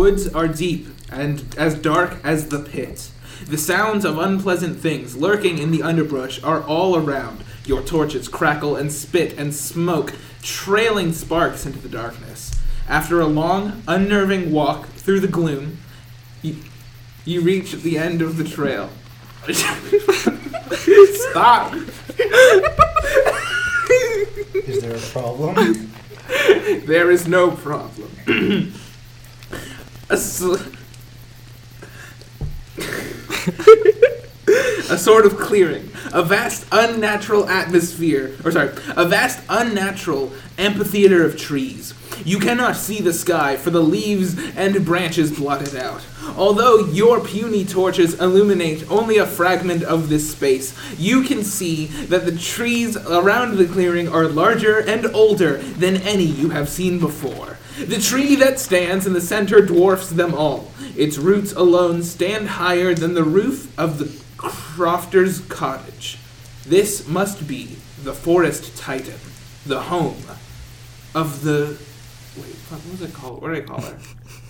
The woods are deep and as dark as the pit. The sounds of unpleasant things lurking in the underbrush are all around. Your torches crackle and spit and smoke, trailing sparks into the darkness. After a long, unnerving walk through the gloom, you, you reach the end of the trail. Stop! Is there a problem? There is no problem. a, sl- a sort of clearing, a vast unnatural atmosphere, or sorry, a vast unnatural amphitheater of trees. You cannot see the sky for the leaves and branches blot it out. Although your puny torches illuminate only a fragment of this space, you can see that the trees around the clearing are larger and older than any you have seen before. The tree that stands in the center dwarfs them all. Its roots alone stand higher than the roof of the crofter's cottage. This must be the Forest Titan, the home of the. Wait, what was it called? What did I call her?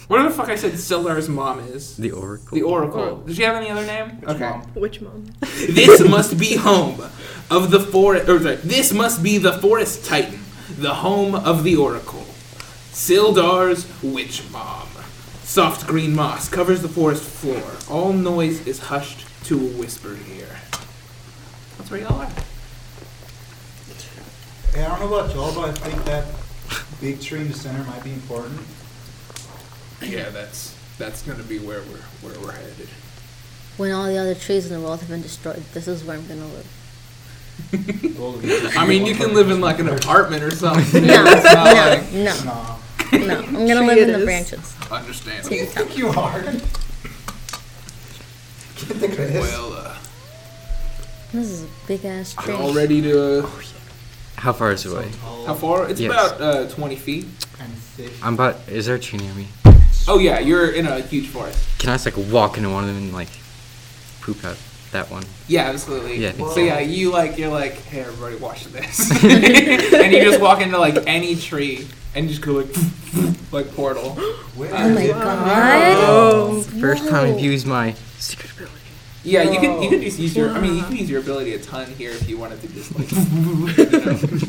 What the fuck I said Sildar's mom is? The Oracle. The Oracle. Does she have any other name? okay. mom? Which mom? This must be home of the forest. Or sorry, this must be the Forest Titan, the home of the Oracle. Sildar's witch mom. Soft green moss covers the forest floor. All noise is hushed to a whisper here. That's where y'all are. Hey, I don't know about y'all, but I think that big tree in the center might be important. Yeah, that's that's gonna be where we're where we're headed. When all the other trees in the world have been destroyed, this is where I'm gonna live. Well, we just I mean, you can live in like an apartment or something. No, It's not like- no, Nah. no, no. I'm gonna live in the is. branches. Understand. Who do you think you are? Get the Chris. Well, uh, This is a big ass tree. all ready to. Uh, How far is it away? how far? It's Yes. about uh, 20 feet. and thick. I'm about. Is there a tree near me? Oh yeah, you're in a huge forest. Can I just like walk into one of them and like poop out that one? Yeah, absolutely. Yeah, I so so. yeah, you like you're like, hey everybody, watch this, and you just walk into like any tree and you just go like, like portal. Where Oh my did- god. Oh. It's the first time I've used my secret ability. Yeah, you can you can just use your. I mean, you can use your ability a ton here if you wanted to just like. you know.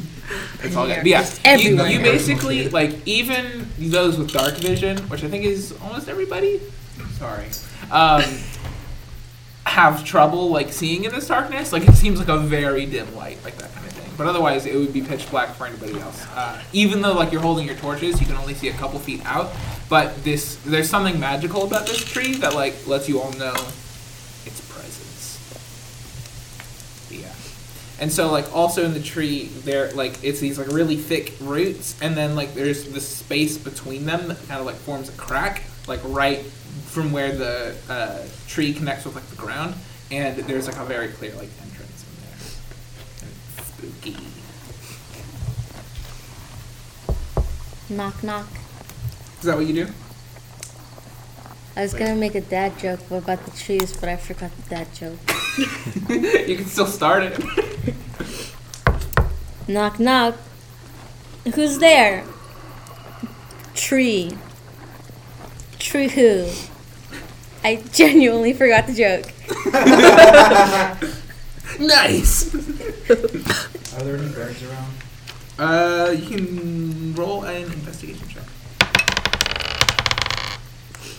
It's all good. But yeah, Just you, you basically like even those with dark vision, which I think is almost everybody. Sorry. Um, have trouble like seeing in this darkness. Like it seems like a very dim light, like that kind of thing. But otherwise, it would be pitch black for anybody else. Uh, even though like you're holding your torches, you can only see a couple feet out. But this, there's something magical about this tree that like lets you all know its presence. Yeah. And so like also in the tree there like it's these like really thick roots and then like there's this space between them that kind of like forms a crack like right from where the uh, tree connects with like the ground and there's like a very clear like entrance in there. And it's spooky. Knock knock. Is that what you do? I was gonna make a dad joke about the trees, but I forgot the dad joke. you can still start it. Knock knock. Who's there? Tree. Tree who? I genuinely forgot the joke. nice. Are there any birds around? Uh, you can roll an investigation check.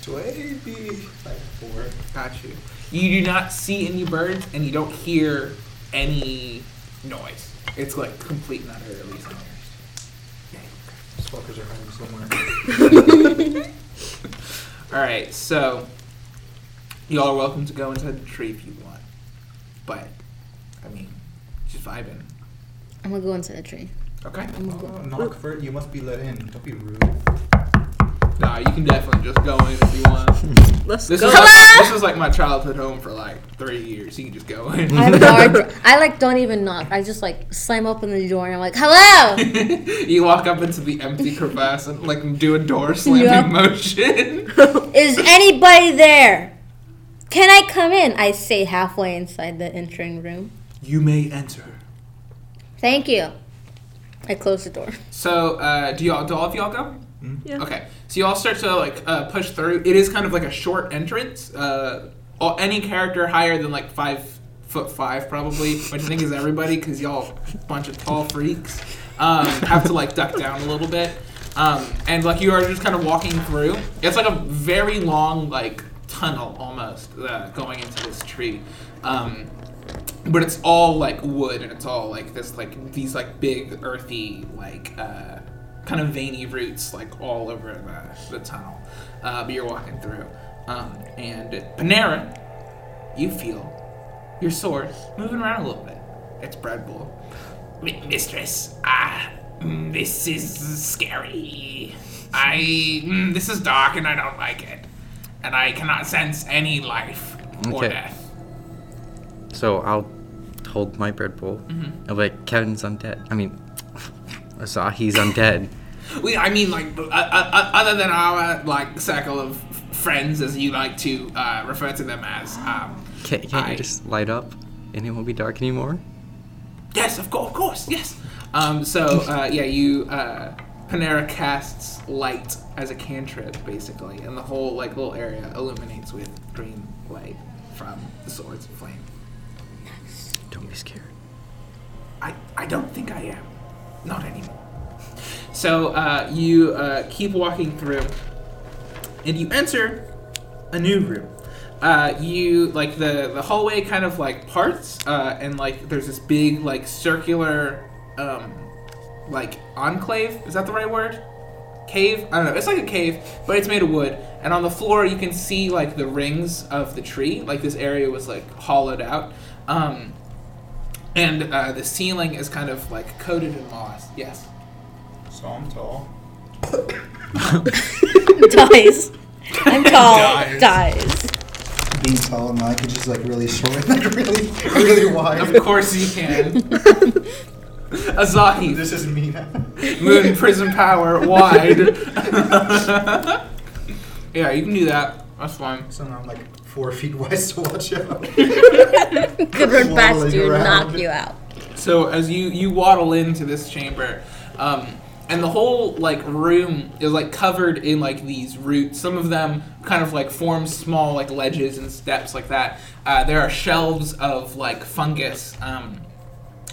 Maybe like four. Got you. You do not see any birds, and you don't hear any noise. It's like complete and utter silence. These fuckers are hiding somewhere. All right, so you all are welcome to go inside the tree if you want, but I mean, just vibing. I'm gonna go inside the tree. Okay. I'm gonna oh, knock for it. You must be let in. Don't be rude. Nah, you can definitely just go in if you want. Let's This go. is like, this is like my childhood home for like three years. You can just go in. I guard. I like don't even knock. I just like slam open the door and I'm like, "Hello." you walk up into the empty crevasse and like do a door slamming Yep. motion. Is anybody there? Can I come in? I say halfway inside the entering room. You may enter. Thank you. I close the door. So, uh, do y'all, do all of y'all go? Yeah. Okay. So you all start to like uh, push through. It is kind of like a short entrance. Uh, all, any character higher than like five foot five, probably, which I think is everybody, because y'all bunch of tall freaks, um, have to like duck down a little bit. Um, and like you are just kind of walking through. It's like a very long like tunnel almost uh, going into this tree. Um, but it's all like wood and it's all like this like these like big earthy like uh, kind of veiny roots like all over the, the tunnel uh, but you're walking through. Um, and panera you feel your sword moving around a little bit. It's bread bowl "Mi- mistress ah this is scary. I mm, this is dark and i don't like it and i cannot sense any life or Okay. death So I'll hold my bread bowl. Mm-hmm. I'll be like, Kevin's undead. I mean, Asahi's undead. We, I mean, like, uh, uh, uh, other than our like circle of friends, as you like to uh, refer to them as. Um, Can't, can't I- you just light up and it won't be dark anymore? yes, of course, of course, yes. Um, so uh, yeah, you uh, Panera casts light as a cantrip, basically, and the whole like little area illuminates with green light from the sword's of flame. Don't be scared. I, I don't think I am. Not anymore. So uh, you uh, keep walking through, and you enter a new room. Uh, you like the the hallway kind of like parts, uh, and like there's this big like circular, um, like enclave. Is that the right word? Cave? I don't know. It's like a cave, but it's made of wood. And on the floor, you can see like the rings of the tree. Like this area was like hollowed out. Um, and uh, the ceiling is kind of like coated in moss. Yes. So I'm tall. dies. I'm tall. Dies. Dies. Being tall and Mike is just like really short, like really, really wide. Of course you can. Azahi, This is me now. moon prism power wide. yeah, you can do that. That's fine. So now I'm like four feet wide, so watch out. Could run past Waddling you and around. knock you out. So as you you waddle into this chamber, um, and the whole like room is like covered in like these roots. Some of them kind of like form small like ledges and steps like that. Uh, there are shelves of like fungus. Um,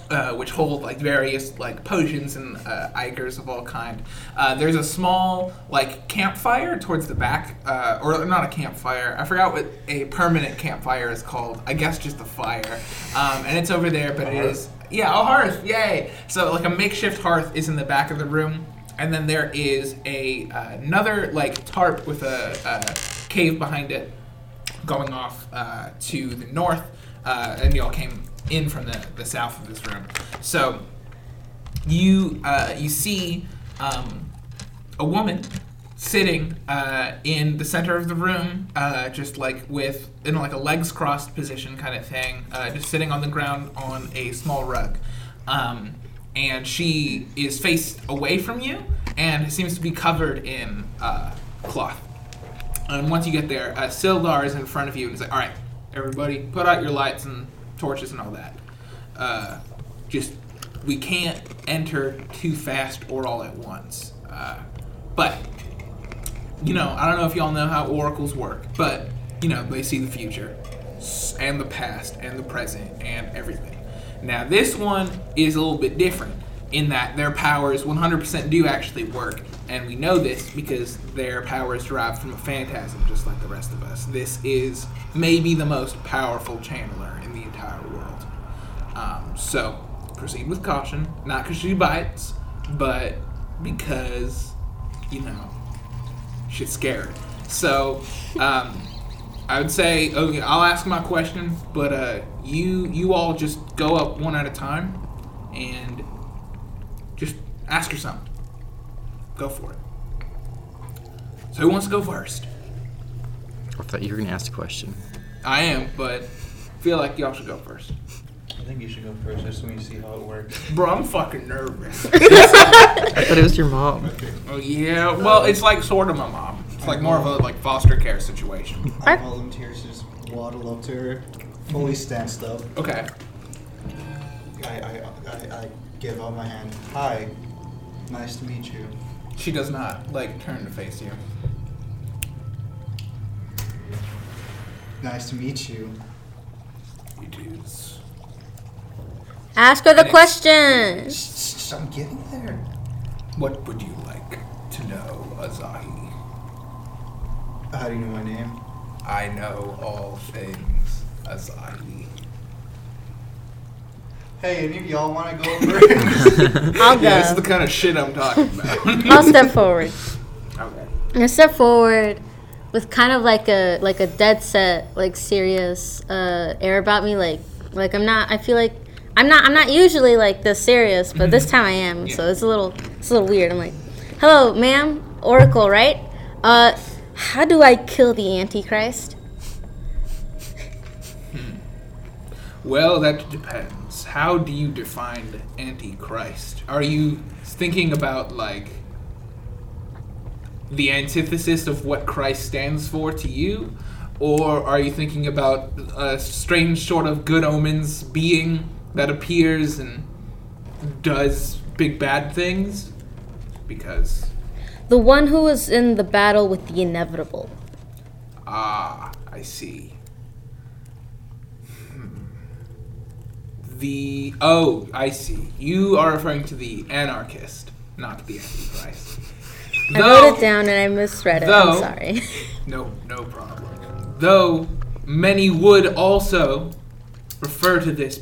uh, which hold like various like potions and uh, ichors of all kind. Uh, there's a small like campfire towards the back, uh, or not a campfire. I forgot what a permanent campfire is called. I guess just a fire, um, and it's over there. But it is yeah a hearth. Yay! So like a makeshift hearth is in the back of the room, and then there is a uh, another like tarp with a, a cave behind it going off uh, to the north, uh, and y'all came in from the, the south of this room. So you uh, you see um, a woman sitting uh, in the center of the room, uh, just like with in like a legs crossed position kind of thing, uh, just sitting on the ground on a small rug. Um, and she is faced away from you and seems to be covered in uh, cloth. And once you get there, uh, Sildar is in front of you and he's like, "All right, everybody, put out your lights and torches and all that. Uh, just we can't enter too fast or all at once. Uh, but you know, I don't know if y'all know how oracles work, but you know, they see the future and the past and the present and everything. Now, this one is a little bit different in that their powers 100% do actually work, and we know this because their power is derived from a phantasm, just like the rest of us. This is maybe the most powerful channeler in the entire world. Um, so, proceed with caution, not because she bites, but because, you know, she's scared. So, um, I would say, okay, I'll ask my question, but uh, you you all just go up one at a time, and ask her something. Go for it. So who wants to go first? I thought you were gonna ask a question. I am, but feel like y'all should go first. I think you should go first, just so we see how it works. Bro, I'm fucking nervous. I thought it was your mom. Okay. oh yeah, well, it's like sort of my mom. It's like more of a like foster care situation. I volunteer to just waddle up to her, fully stand up. Okay. I, I, I, I give out my hand. Hi, nice to meet you. She does not like turn to face you. Nice to meet you. It is. Ask her the Thanks. question. Shh, shh, shh, I'm getting there. What would you like to know, Azahi? How do you know my name? I know all things, Azahi. Hey, any of y'all want to go over it? I'll go. Yeah, this is the kind of shit I'm talking about. I'll step forward. okay. I step forward with kind of like a like a dead set, like serious uh, air about me. Like like I'm not. I feel like I'm not. I'm not usually like this serious, but this time I am. So it's a little it's a little weird. I'm like, hello, ma'am, Oracle, right? Uh, how do I kill the Antichrist? Well, that depends. How do you define Antichrist? Are you thinking about like the antithesis of what Christ stands for to you? Or are you thinking about a strange sort of good omens being that appears and does big bad things? Because, The one who is in the battle with the inevitable. ah, I see. The oh, I see. You are referring to the anarchist, not the antichrist. I wrote it down and I misread it. I'm sorry. No, no problem. Though many would also refer to this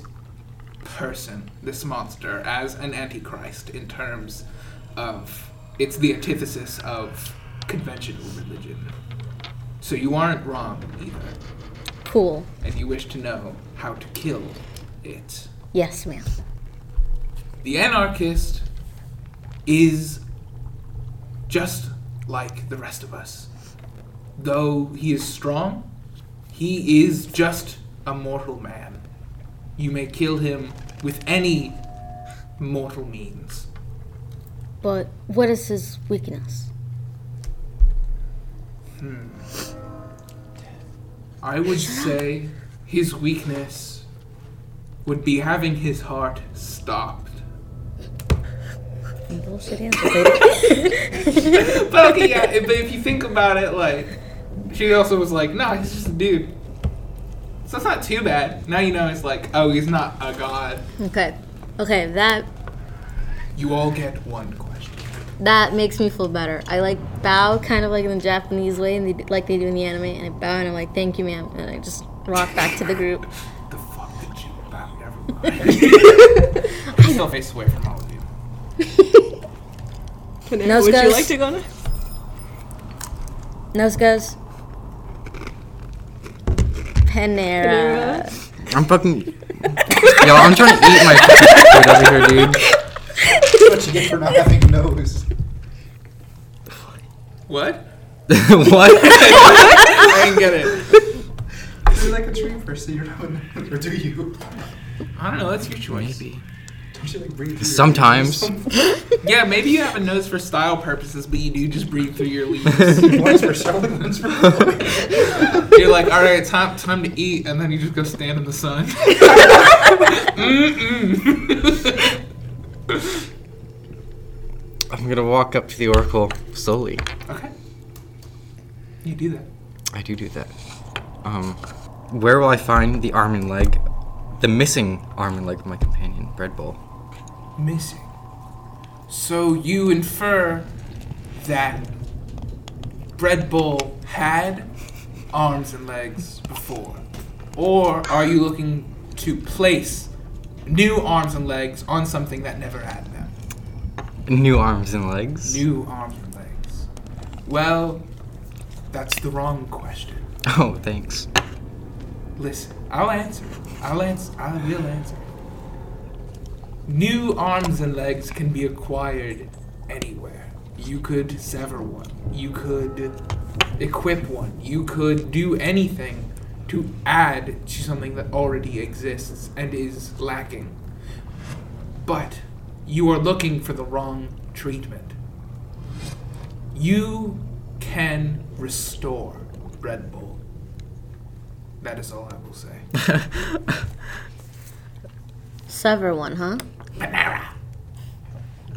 person, this monster, as an antichrist in terms of it's the antithesis of conventional religion. So you aren't wrong either, cool. and you wish to know how to kill it. Yes, ma'am. The anarchist is just like the rest of us. Though he is strong, he is just a mortal man. You may kill him with any mortal means. But what is his weakness? Hmm. I would say his weakness would be having his heart stopped. Bullshit answer, baby. But okay, yeah, if, but if you think about it, like, she also was like, nah, he's just a dude. So it's not too bad. Now you know it's like, oh, he's not a god. okay. Okay, that You all get one question. that makes me feel better. I like bow kind of like in the Japanese way, and they, like they do in the anime, and I bow and I'm like, "Thank you, ma'am," and I just walk back to the group. about? Never mind. Still face away from all of you. Panera, Nose would you goes. like to go now? Nose goes. Panera. I'm fucking. Yo, I'm trying to eat my food over here, dude. That's what you get for not having a nose. What? what? I didn't get it. You're like a tree person, you don't or do you? I don't know. That's your choice. Maybe. Don't you like breathe through your Sometimes. leaves? Yeah, maybe you have a nose for style purposes, but you do just breathe through your leaves. one's for showing, one's for You're like, all right, time time to eat, and then you just go stand in the sun. Mm-mm. I'm gonna walk up to the oracle slowly. okay. You do that. I do do that. Um, where will I find the arm and leg, the missing arm and leg of my companion, Bread Bowl? Missing. So you infer that Bread Bull had arms and legs before, or are you looking to place new arms and legs on something that never had them? New arms and legs. New arms and legs. Well, that's the wrong question. Oh, thanks. Listen, I'll answer. I'll answer. I will answer. New arms and legs can be acquired anywhere. You could sever one. You could equip one. You could do anything to add to something that already exists and is lacking. But you are looking for the wrong treatment. You can restore Red Bull. That is all I will say. Sever one, huh? Panera.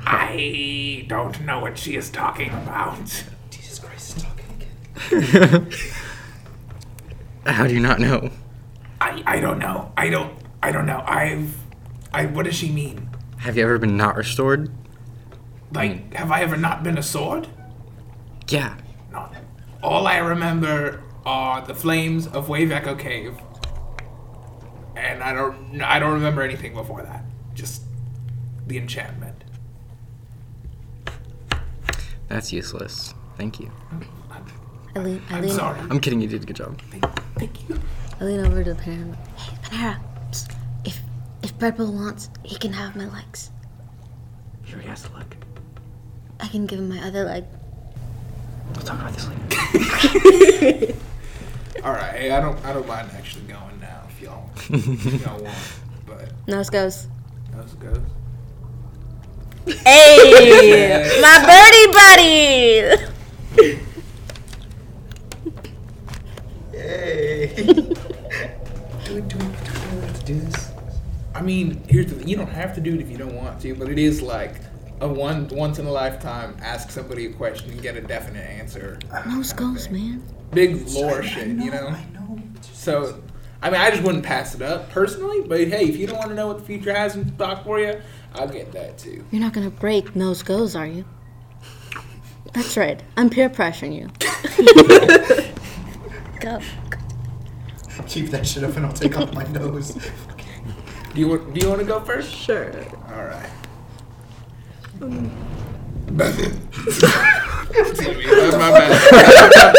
I don't know what she is talking about. Jesus Christ, is talking again. How do you not know? I, I don't know. I don't I don't know. I've I what does she mean? Have you ever been not restored? Like have I ever not been a sword? Yeah. No. All I remember are the flames of Wave Echo Cave. And I don't I don't remember anything before that. Just the enchantment. That's useless. Thank you. I lean, I I'm lean, sorry. I'm kidding. You did a good job. Thank you. I lean over to Panera. I'm like, Hey, Panera, psst, if if Red wants, he can have my legs. He already has to look. I can give him my other leg. We'll talk about this later. All right, hey, I don't I don't mind actually going now if y'all if y'all want. But Nose goes. how's it goes? Hey, my birdie buddy. Yay! do we, do we, do we have to do this? I mean, here's the thing. You don't have to do it if you don't want to, but it is like a one once in a lifetime ask somebody a question and get a definite answer. Nose goes, man. Big lore I shit, know, you know. I know. So, I mean, I just wouldn't pass it up personally. But hey, if you don't want to know what the future has in stock for you, I'll get that too. You're not gonna break nose goes, are you? That's right. I'm peer pressuring you. Go. Keep that shit up and I'll take off my nose. Do you want? Do you want to go first? Sure. All right. Um, That's my bad.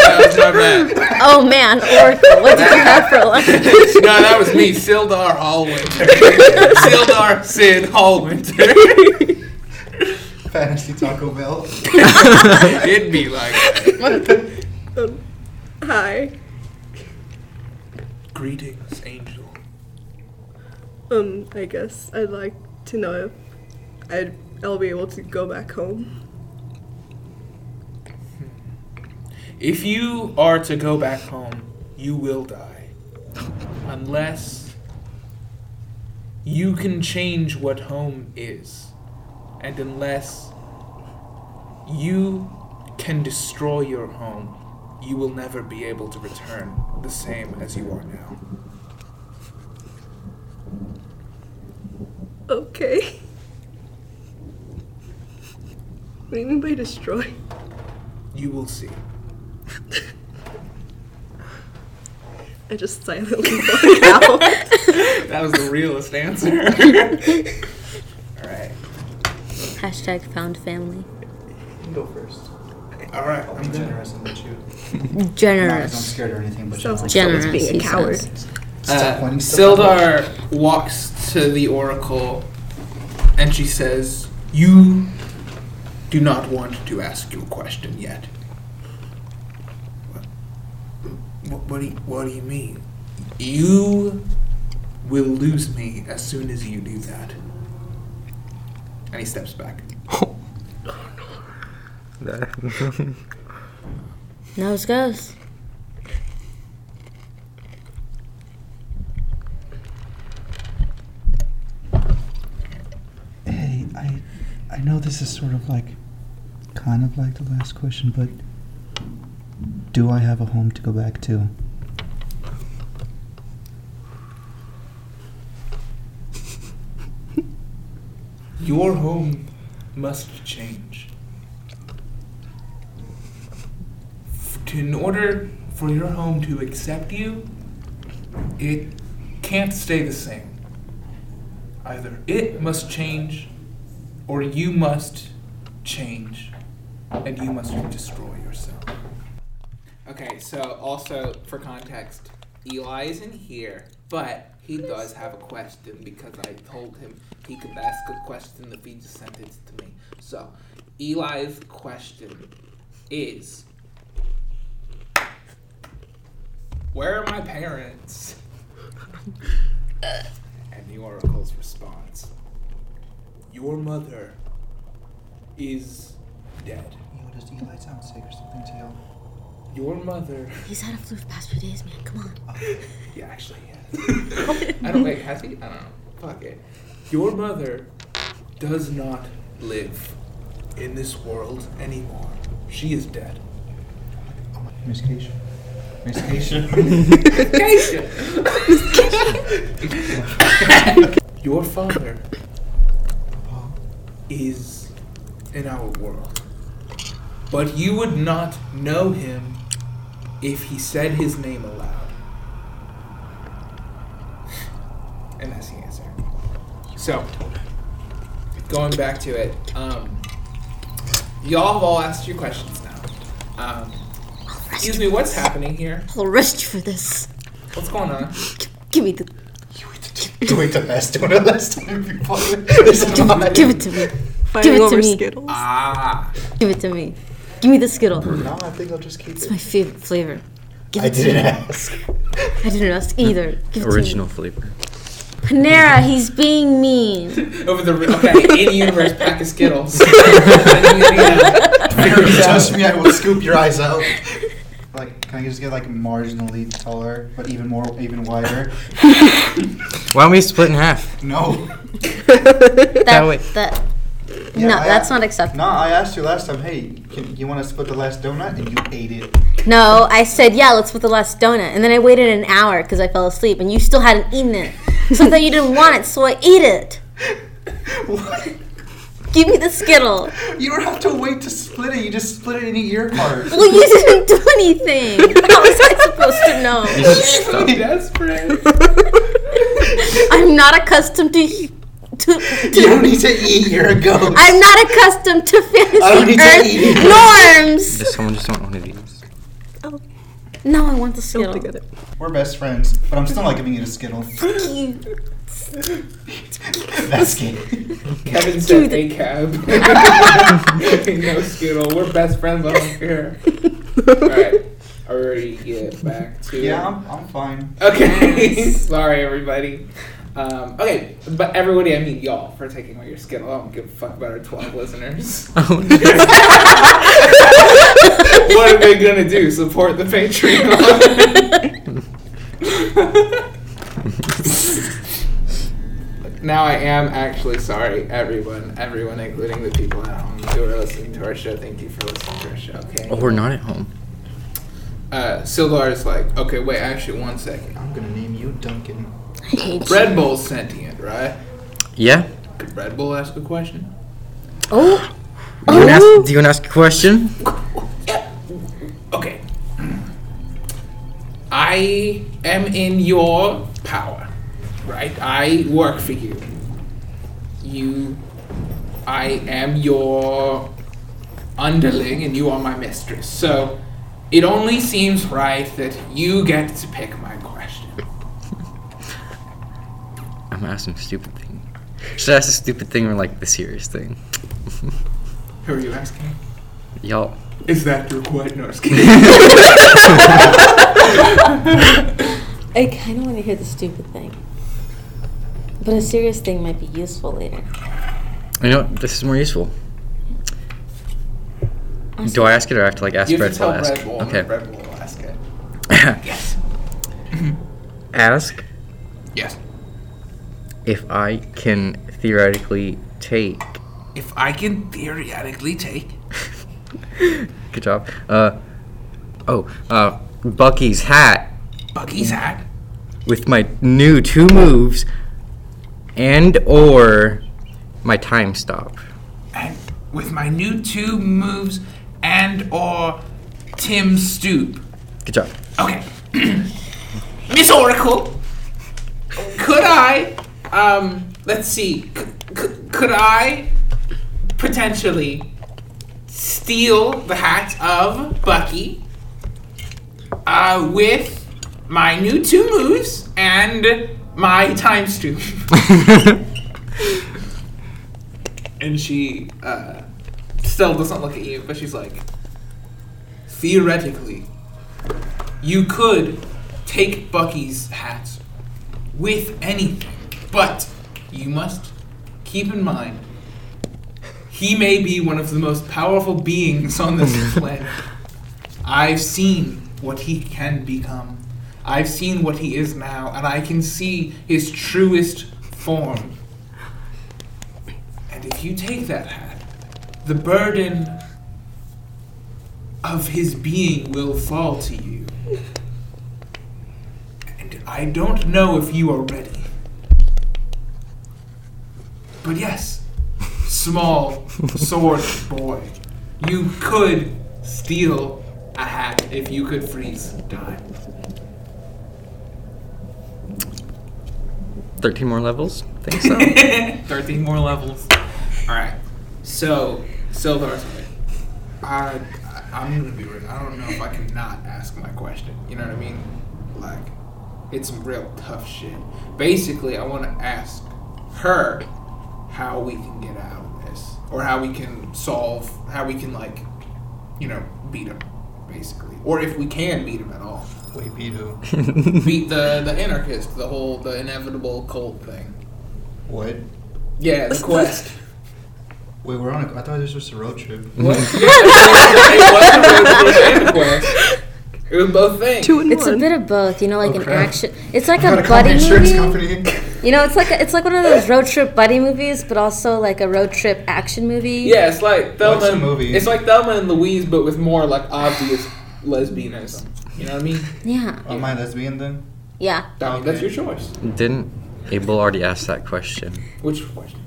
That's my bad. Oh man, Oracle, what did you have for lunch? No, that was me, Sildar Hallwinter. Sildar Sid Hallwinter. Fantasy Taco Bell. It'd be like that. Um, hi. Greetings, angel. Um, I guess I'd like to know if I'd, I'll be able to go back home. If you are to go back home, you will die. Unless you can change what home is. And unless you can destroy your home, you will never be able to return the same as you are now. Okay. What do you mean by destroy? You will see. I just silently walk out. That was the realest answer. Alright. Hashtag found family. You can go first. Alright. I'll be generous and let you. Not because I'm Generous. scared or anything, but Sounds like Generous. being a coward. Uh, pointing stuff at me. Sildar walks to the oracle and she says, You do not want to ask your question yet. What, what, what, do, you, what do you mean? You will lose me as soon as you do that. And he steps back. That- Nose goes. Hey, I, I know this is sort of like, kind of like the last question, but do I have a home to go back to? Your home must change. In order for your home to accept you, it can't stay the same. Either it must change, or you must change, and you must destroy yourself. Okay, so also for context, Eli isn't here, but he does have a question because I told him he could ask a question if he just sent it to me. So, Eli's question is Where are my parents? and the Oracle's response Your mother is dead. Yo, does Eli sound sick or something to you? Your mother. He's had a flu for the past few days, man. Come on. Yeah, actually, yeah. I don't wait. Has he? I don't know. Fuck it. Your mother does not live. in this world anymore. She is dead. Miss Keisha. Miss Keisha. Your father uh-huh. is in our world. But you would not know him if he said his name aloud. And that's the answer. So, going back to it, um, y'all have all asked your questions now. Um, excuse me, what's happening here? I'll arrest you for this. What's going on? Give me the. Do it the best donut last time before this time. Give it to me. Fighting it to me. Skittles. Ah, Give it to me. Give me the Skittle. No, I think I'll just keep It's it. my favorite flavor. Give I it to didn't me. ask. I didn't ask either. Give it Original flavor. to me. Panera, he's being mean. over the okay in-universe pack of Skittles. Yeah. If you touch me, I will scoop your eyes out. Like, can I just get like marginally taller, but even more, even wider? Why don't we split in half? No. That, That way. that, Yeah, no, I- that's not acceptable. No, I asked you last time. Hey, can, you want to split the last donut, and you ate it. No, I said, yeah, let's split the last donut. And then I waited an hour because I fell asleep and you still hadn't eaten it. So I thought you didn't want it, so I ate it. What? Give me the Skittle. You don't have to wait to split it. You just split it and eat your part. Well, you didn't do anything. How was I supposed to know? You just so stop. desperate. I'm not accustomed to. To, You don't need to eat. You're a ghost. I'm not accustomed to I don't need fantasy to eat it. Earth norms. Does someone just want one of these? Oh. No, I want the Skittle. think I. We're best friends, but I'm still not giving you the Skittle. You- That's gay. Kevin said a cab. no Skittle. We're best friends. I don't care. All right. Are we ready to get back to Yeah, I'm, I'm fine. Okay. Sorry, everybody. Um, okay, but everybody, I mean y'all, for taking away your Skittle. I don't give a fuck about our 12 listeners. Oh, what are they gonna do? Support the Patreon? now I am actually sorry, everyone, everyone, including the people at home who are listening to our show. Thank you for listening to our show. Okay. oh, we're not at home. Uh, Sildar is like, okay, wait, actually, one second. I'm gonna name you Duncan. I hate you. Red Bull's sentient, right? Yeah. Could Red Bull ask a question? Oh, Do you want to ask, oh. do you want to ask a question? Okay. I am in your power, right? I work for you. You. I am your underling and you are my mistress. So it only seems right that you get to pick my question. I'm gonna ask some stupid thing. Should I ask a stupid thing or like the serious thing? Who are you asking? Y'all. Is that your question? No, just kidding. I kind of want to hear the stupid thing. But a serious thing might be useful later. You know, this is more useful. Do I ask it or I have to like ask you have to ask? Red Bull. Okay. and Red Bull will ask it. yes. ask Yes. If I can theoretically take. If I can theoretically take Good job. Uh. Oh. Uh. Bucky's hat Bucky's hat with my new two moves, and or my time stop. and with my new two moves and or Tim Stoop. Good job. Okay. Miss Oracle, could I, um, let's see, c- c- could I potentially steal the hat of Bucky uh, with my new two moves and my time stoop? and she uh, still doesn't look at you, but she's like, theoretically, you could take Bucky's hat with anything, but you must keep in mind he may be one of the most powerful beings on this planet. I've seen what he can become. I've seen what he is now, and I can see his truest form. And if you take that hat, the burden of his being will fall to you. And I don't know if you are ready. But yes, small sword boy, you could steal a hat if you could freeze time. 13 more levels? Think so. 13 more levels. Alright. So, Sildar's I, I'm gonna be real. I don't know if I can not ask my question. You know what I mean? Like, it's some real tough shit. Basically, I want to ask her how we can get out of this. Or how we can solve, how we can, like, you know, beat him, basically. Or if we can beat him at all. Wait, beat who? Beat the, the anarchist, the whole, the inevitable cult thing. What? Yeah, the quest. Wait, we're on. A, I thought this was just a road trip. What? It was and a quest. It was both things. Two and It's a bit of both, you know, like Oh, an crap. action. It's like I gotta a buddy movie. company. You know, it's like a, it's like one of those road trip buddy movies, but also like a road trip action movie. Yeah, it's like Thelma. What's the and- movie? It's like Thelma and Louise, but with more like obvious lesbianism. You know what I mean? Yeah. Oh, my lesbian then? Yeah. I mean, that's your choice. Didn't Abel already ask that question? Which question?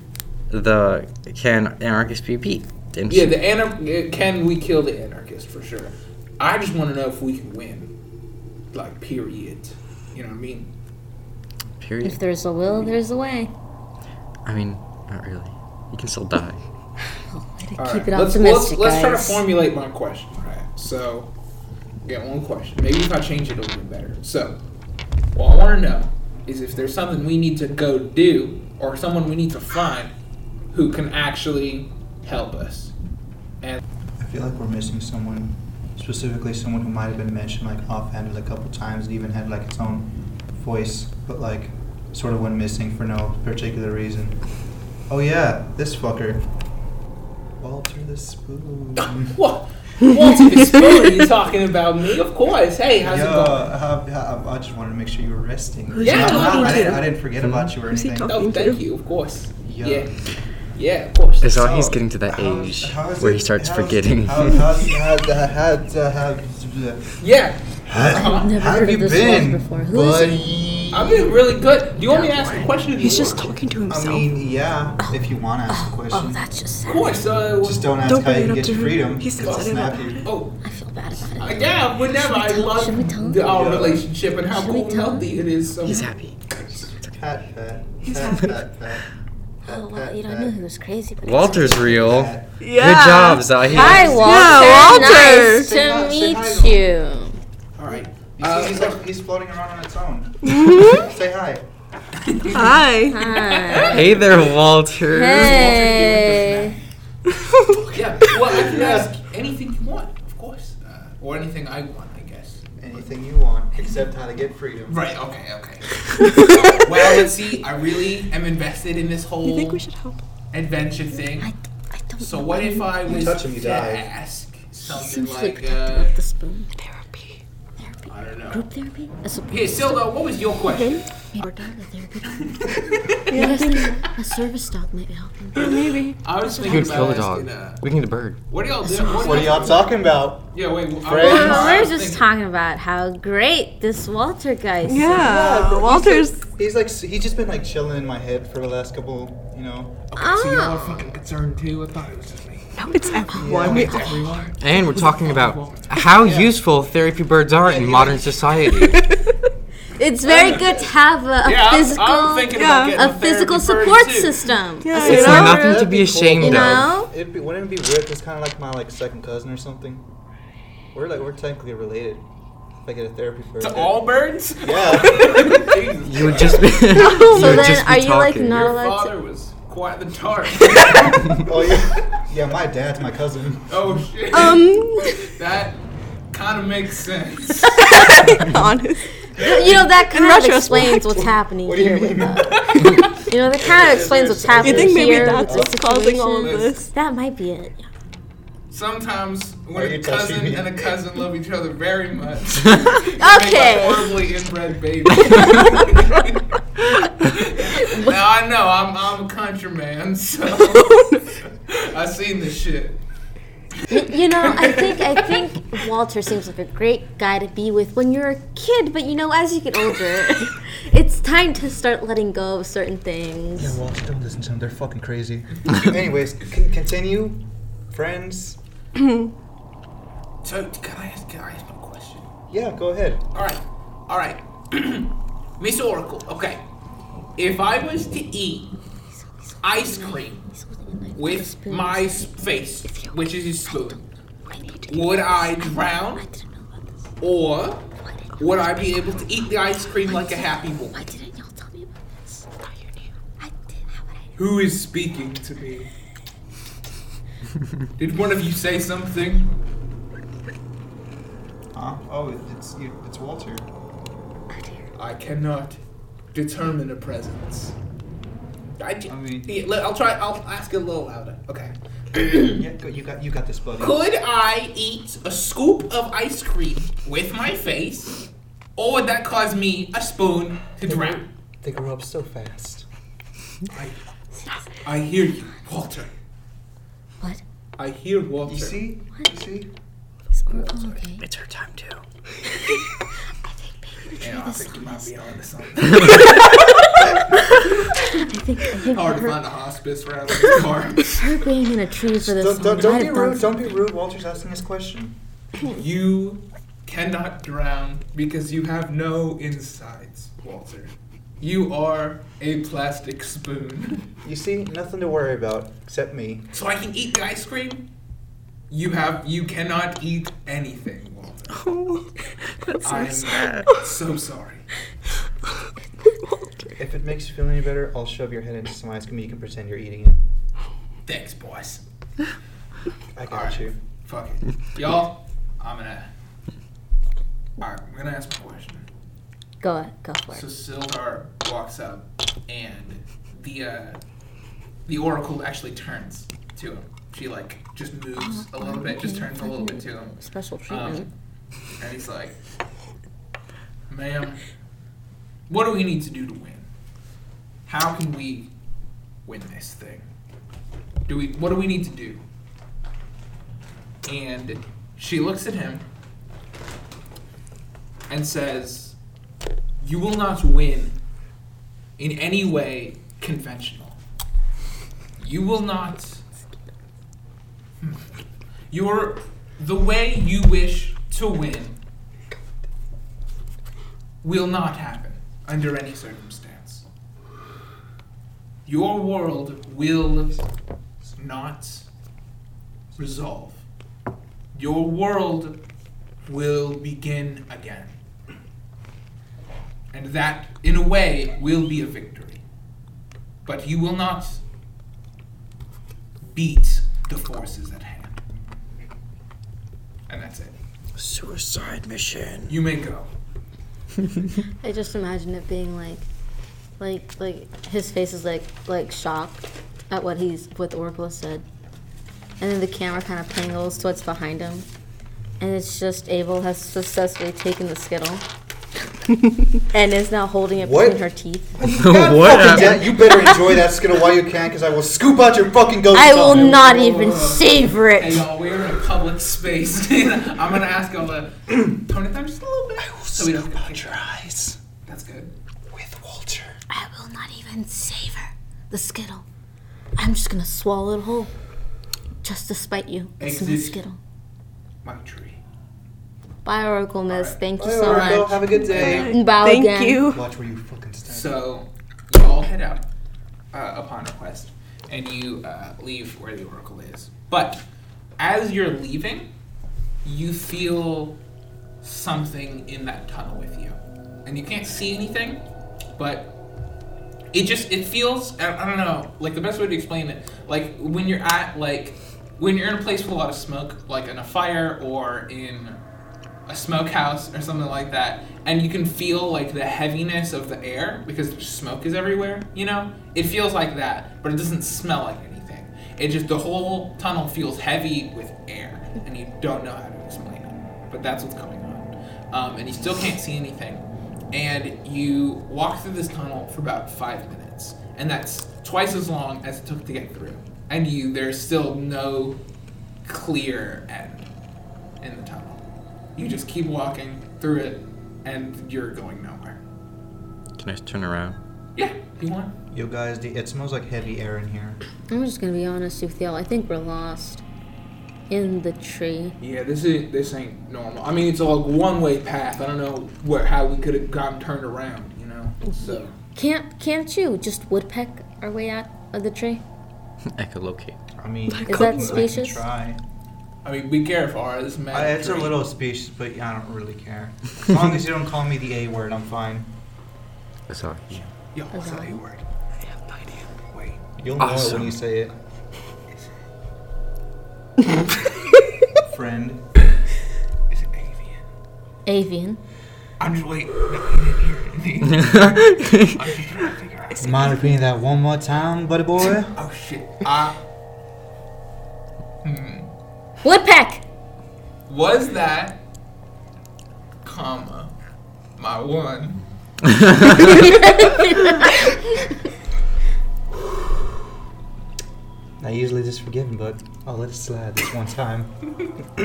The can anarchist be beat? Didn't Yeah, the anar- Can we kill the anarchist for sure? I just want to know if we can win. Like, period. You know what I mean? Period. If there's a will, there's a way. I mean, not really. You can still die. Keep All it right, let's, optimistic, let's, let's try to formulate my question, right? So, get one question. Maybe if I change it, it'll be better. So, what I want to know is if there's something we need to go do or someone we need to find who can actually help us. And I feel like we're missing someone, specifically someone who might have been mentioned like offhanded a couple times. It even had like its own voice, but like sort of went missing for no particular reason. Oh yeah, this fucker. Walter the Spoon. what? Walter the Spoon, you talking about me? Of course. Hey, how's Yo, it going? how, how, I just wanted to make sure you were resting. Who's he I- I- talking I, didn't, I didn't forget about you or Who's he anything. talking Oh, thank you. Of course. Yo. Yeah. Yeah, of course. It's all he's getting to that how's- age how's where it- he starts how's- forgetting. How, how's, how, how, how, how, Yeah. how, Never how heard have you been, one before. Who is buddy? I've been really good. Do you want me to ask a question? He's just want- talking to himself. I mean, yeah, if you want to ask a Oh, question. that's just Of course. Uh, Just don't ask Don't how bring you it up get to your him. freedom. He's I'll sensitive snap about you. it. oh, I feel bad about Uh, it. yeah, whenever I tell- love should we tell the, our Yeah. relationship and how Should we cool and tell him? healthy it is. So He's happy. Pat, pat, He's pat, happy. pat, pat, Oh, well, you know, I pat, knew he was crazy, but Walter's real. Yeah. Good job, Zahir. Hi, Walter. Yeah, Walter. Nice Say hi- to say meet hi to you. All right. You Uh, he's, like, he's floating around on its own. Mm-hmm. Say hi. Hi. Hi. Hey there, Walter. Hey. yeah. Well, I can ask anything you want, of course, uh, or anything I want, I guess. Anything you want, except how to get freedom. Right. Okay. Okay. well, let's see. I really am invested in this whole You think we should help? adventure thing. I, I don't So know what if I You was touch him, you to die. ask He something seems like, like uh, the spoon. Therapy. Therapy. I don't know. Group therapy? A support Hey, system? Sildar, what was your question? Maybe a dog, a therapy dog. You think a service dog might help him? Maybe. I was You thinking would kill about the dog. asking, uh, We can get a bird. what are y'all doing? What What are y'all talking about? Yeah, wait. I- Friends? I Well, we're was just thinking- talking about how great this Walter guy is. Yeah. but Walter's. He's like he's just been like chilling in my head for the last couple, you know. Okay, so y'all are Oh. fucking concerned too. I thought it was just me. No, it's everyone. Yeah. We Everyone. And we're talking about how useful therapy birds are in he modern society. It's very good to have a, a Yeah, I'm- physical, I'm, thinking yeah. about getting a physical therapy support too. system. Yeah, A you It's know? nothing to be ashamed You of. know? It'd be, wouldn't it be weird? It's kind of like my like second cousin or something. We're like we're technically related. If I get a therapy for To all birds? Yeah. You would just be. Oh, you So would then, just be are you like talking. not Your allowed to? father was quite the tart. oh yeah. Yeah, my dad's my cousin. oh shit. Um, that kind of makes sense. honest. You know that kind of explains what's happening What do you here with mean? us. You know that kind of explains what's You You happening think maybe here. that's what's the causing all of situation. this? That might be it. yeah. Sometimes when a cousin me? and a cousin love each other very much, Okay. Horribly inbred baby. now I know I'm I'm a country man, so I've seen this shit. Y- You know, I think I think Walter seems like a great guy to be with when you're a kid, but you know, as you get older, it's time to start letting go of certain things. Yeah, Walter, don't listen to them. They're fucking crazy. Anyways, c- continue. Friends. So can I ask? Can I ask my question? Yeah, go ahead. All right, all right, Miss Oracle. Okay, if I was to eat ice cream with my face, which is a spoon, would I drown, or would I be able to eat the ice cream like a happy woman? Why didn't y'all tell me about this? Oh, you knew. I did. How would I? Who is speaking to me? Did one of you say something? Huh? Oh, it's you, it's Walter. I cannot determine a presence. I mean- yeah, I'll try. I'll ask it a little louder. Okay. Yeah, go, you got you got this, buddy. Could I eat a scoop of ice cream with my face, or would that cause me a spoon to drown? They grow up so fast. I, I hear you, Walter. What? I hear Walter. You see? You see? Is Oracle okay? It's her time too. I think being in a tree Yeah, I think you might be on something. I think, I think Hard to find a hospice around this car. her being in a tree for this Don't, don't, long don't be rude. Don't be rude. Walter's asking this question. You cannot drown because you have no insides, Walter. You are a plastic spoon. You see, nothing to worry about except me. So I can eat the ice cream? You have you cannot eat anything, Walter. Oh, That's so I'm sad. so sorry. Walter. If it makes you feel any better, I'll shove your head into some ice cream. You can pretend you're eating it. Thanks, boys. I got Alright. you. Fuck it. Y'all, I'm gonna Alright, I'm gonna ask my question. Go, ahead, go for it. So it. Sildar walks up and the uh the oracle actually turns to him. She like just moves a little bit, just turns a little bit to him. Special treatment. Um, and he's like, Ma'am, what do we need to do to win? How can we win this thing? Do we what do we need to do? And she looks at him and says, You will not win in any way conventional. You will not. Hmm. your the way you wish to win will not happen under any circumstance. Your world will not resolve. Your world will begin again. And that, in a way, will be a victory. But you will not beat the force is at hand. And that's it. Suicide mission. You may go. I just imagine it being like, like, like his face is like, like shocked at what he's what the oracle has said, and then the camera kind of pangles to what's behind him, and it's just Abel has successfully taken the skittle, and is now holding it What? between her teeth. what? Fucking da- you better enjoy that skittle while you can, because I will scoop out your fucking ghost. I will tongue. not even savor it. Hey it. y'all, we're in a public space. I'm gonna ask y'all to tone it down just a little bit. so we don't get kicked your eyes That's good. with Walter. I will not even savor the skittle. I'm just gonna swallow it whole, just to spite you. It's my Exit. skittle. My tree. Bye, Oracle Miss. Alright. Thank you Bye, so Oracle. much. Have a good day. And bow Thank again. you. Watch where you fucking stand. So you all head out uh, upon request, and you uh, leave where the oracle is. But as you're leaving, you feel something in that tunnel with you, and you can't see anything, but it just it feels I, I don't know like the best way to explain it like when you're at like when you're in a place with a lot of smoke like in a fire or in a smokehouse or something like that and you can feel like the heaviness of the air because smoke is everywhere you know? It feels like that but it doesn't smell like anything. It just the whole tunnel feels heavy with air and you don't know how to explain it but that's what's going on. Um, and you still can't see anything. And you walk through this tunnel for about five minutes and that's twice as long as it took to get through. And you there's still no clear end in the tunnel. You just keep walking through it, and you're going nowhere. Can I turn around? Yeah, you want? Yo, guys, the, it smells like heavy air in here. I'm just gonna be honest with y'all. I think we're lost in the tree. Yeah, this is this ain't normal. I mean, it's a one way path. I don't know where how we could have gotten turned around. You know, so Can't can't you just woodpeck our way out of the tree? Echolocate. I mean, Is that I can specious? try. I mean, be careful. All right, this man. I, it's a little specious, but I don't really care. As long as you don't call me the A word, I'm fine. Sorry. Yo, what's that Azar. A word? I have no idea. Wait. You'll know it Awesome. when you say it. Friend. Is it avian? Avian. I'm just waiting. No, he didn't hear anything. I'm just trying to figure out. Mind repeating that one more time, buddy boy? Oh shit. Uh, hmm. Woodpeck. Was that, comma, my one? I usually just forgive him, but I'll let it slide this one time.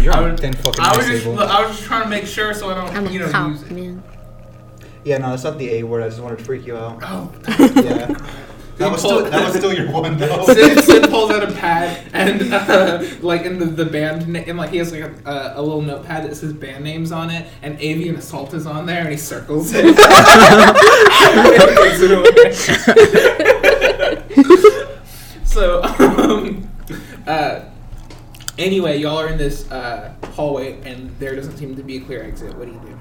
You're I on was, thin fucking I was just, table. I was just trying to make sure so I don't, I'm you know, cop, use it. man. Yeah, no, that's not the A word. I just wanted to freak you out. Oh. Yeah. That was still that was still your one though. Sid, Sid pulls out a pad and uh, like in the, the band na- and like he has like a, a, a little notepad that says band names on it and Avian Assault is on there and he circles it. It so um, uh, anyway, y'all are in this uh, hallway and there doesn't seem to be a clear exit. What do you do?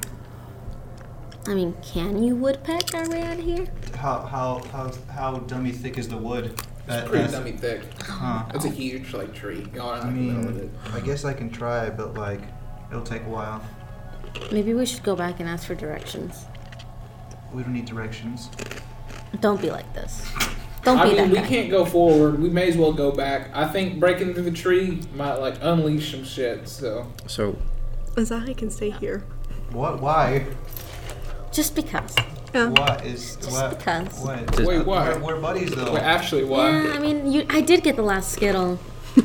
I mean, can you woodpeck our way out of here? How how how how dummy thick is the wood? That, It's pretty that's- dummy thick. Huh. It's a huge like tree. Y'all I in the middle mean, it. I guess I can try, but like, it'll take a while. Maybe we should go back and ask for directions. We don't need directions. Don't be like this. Don't I be mean, that we guy. can't go forward. We may as well go back. I think breaking through the tree might like unleash some shit. So So, Azai can stay here. What? Why? Just because. Yeah. What is Just what? because. What? Just- Wait, why? We're, we're buddies though. wait, actually, why? Yeah, I mean, you. I did get the last skittle.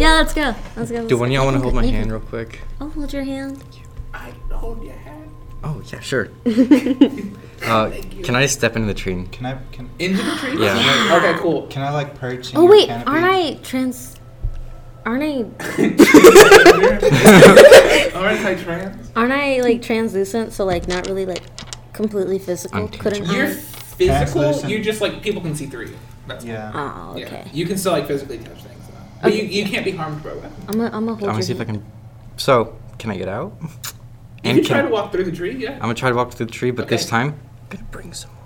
yeah, let's go. Let's go. do one of y'all want to hold my hand real quick? I'll hold your hand. I hold your hand Oh yeah, sure. uh, can I step into the tree? Can I can into the tree. Yeah. Okay, cool. can I like perch? in Oh your wait, canopy? aren't I trans? Aren't I? Aren't I trans? Aren't I like translucent? So like not really like completely physical. Couldn't You're I? physical. You're just like people can see through you. That's all. Yeah. Oh, Yeah. okay. You can still like physically touch things. Though. But Okay. you, you can't be harmed by weapons. I'm gonna I'm gonna hold I'm gonna your see if I can. So, can I get out? You can try to walk through the tree. Yeah. I'm gonna try to walk through the tree, but this time I'm gonna bring someone.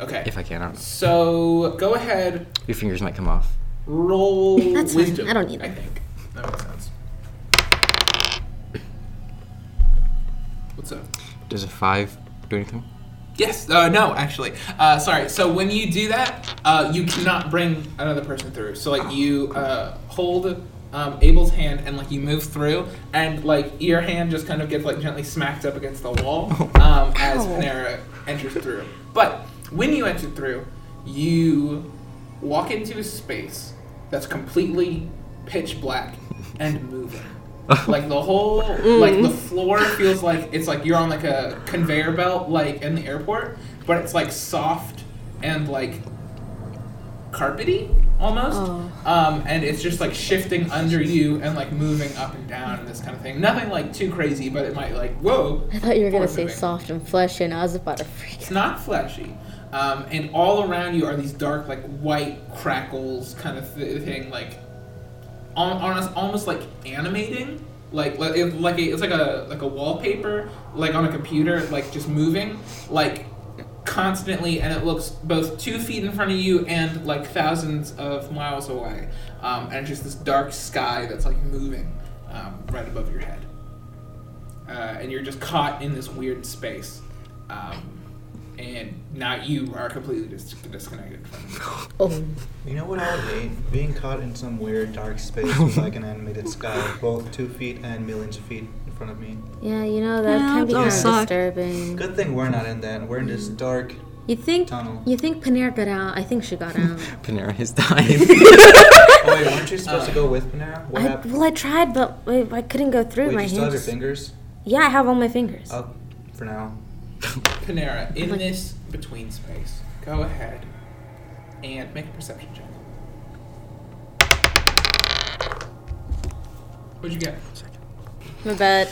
Okay. If I can, I don't know. So go ahead, Your fingers might come off. Roll That's fine. wisdom. I don't need it. I think that makes sense. What's up? Does a five do anything? Yes. Uh, no, actually. Uh, sorry. So when you do that, uh, you cannot bring another person through. So like you uh, hold um, Abel's hand and like you move through, and like your hand just kind of gets like gently smacked up against the wall um, as Panera enters through. But when you enter through, you walk into a space that's completely pitch black and moving. like the whole like the floor feels like it's like you're on like a conveyor belt like in the airport but it's like soft and like carpety almost Oh. um, and it's just like shifting under you and like moving up and down and this kind of thing nothing like too crazy but it might like whoa I thought you were gonna say moving. soft and fleshy, and I was about to freak. it's not fleshy um, and all around you are these dark like white crackles kind of th- thing like on, on almost like animating. Like like, it, like a, it's like a like a wallpaper like on a computer like just moving like constantly and it looks both two feet in front of you and like thousands of miles away. Um, and just this dark sky that's like moving um, right above your head. Uh, and you're just caught in this weird space. Um, and now you are completely dis- disconnected from it. Oh, You know what I would hate? Being caught in some weird dark space with like an animated sky, both two feet and millions of feet in front of me. yeah, you know that Yeah, can be kind of suck. disturbing. Good thing we're not in that. We're in this dark, You think Tunnel. you think Panera got out? I think she got out. Panera has died. Oh wait, weren't you supposed to go with Panera? What I, happened? well, I tried, but I, I couldn't go through. Wait, my you still have your fingers? Yeah, I have all my fingers. Oh, for now. Panera, in Like- this between space, go ahead and make a perception check. What'd you get? My bad.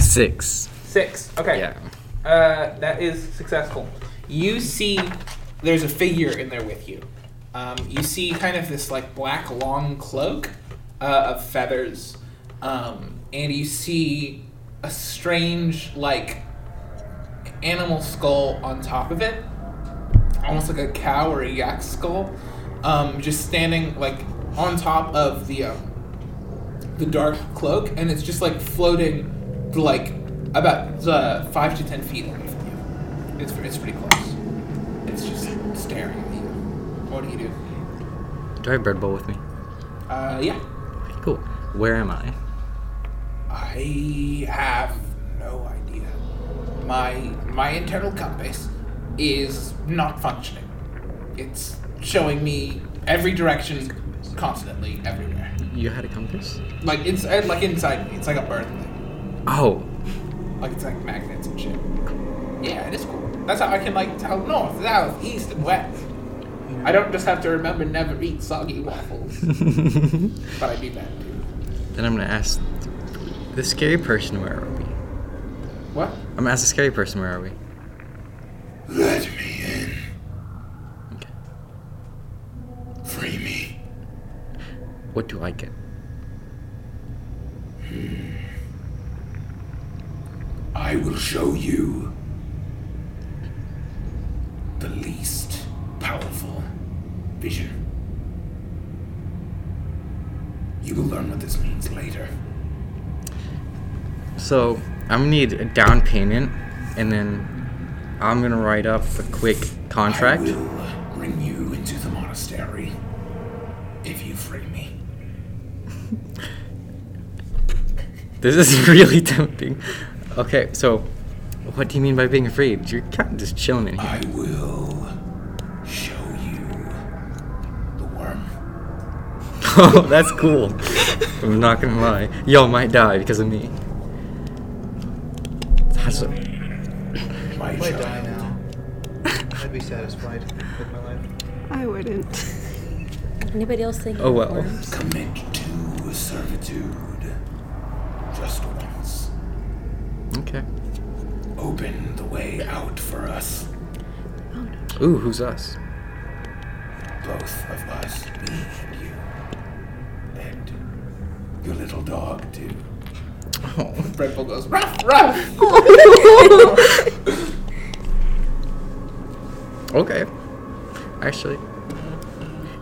Six. Six. Okay. Yeah. Uh, that is successful. You see, there's a figure in there with you. Um, you see kind of this like black long cloak uh, of feathers, um, and you see a strange like animal skull on top of it, almost like a cow or a yak skull, um, just standing like on top of the um, the dark cloak, and it's just like floating like about uh, five to ten feet away from you. It's it's pretty close. It's just staring at you. What do you do? Do I have bread bowl with me? Uh, yeah. Cool. Where am I? I have no idea. My my internal compass is not functioning. It's showing me every direction constantly everywhere. You had a compass? Like it's uh, like inside me. It's like a bird thing. Oh. Like it's like magnets and shit. Yeah, it is cool. That's how I can like tell north, south, east, and west. I don't just have to remember never eat soggy waffles, but I do that too. Then I'm gonna ask the scary person where are we? What? I'm gonna ask the scary person where are we? Let me in. Okay. Free me. What do I get? Hmm. I will show you the least powerful vision. You will learn what this means later. So I'm gonna need a down payment, and then I'm gonna write up a quick contract. I will bring you into the monastery if you free me. This is really tempting. Okay, so what do you mean by being afraid? You're kind of just chilling in here. I will show you the worm. Oh, that's cool. I'm not gonna lie. Y'all might die because of me. That's a, My If I die now, I'd be satisfied with my life. I wouldn't. Anybody else think? Oh, well. worms? Commit to servitude. Just once. okay. Open the way out for us. Oh, no. Ooh, who's us? Both of us, me and you. And your little dog, too. Oh. Bread Bowl goes ruff ruff. Okay. Actually.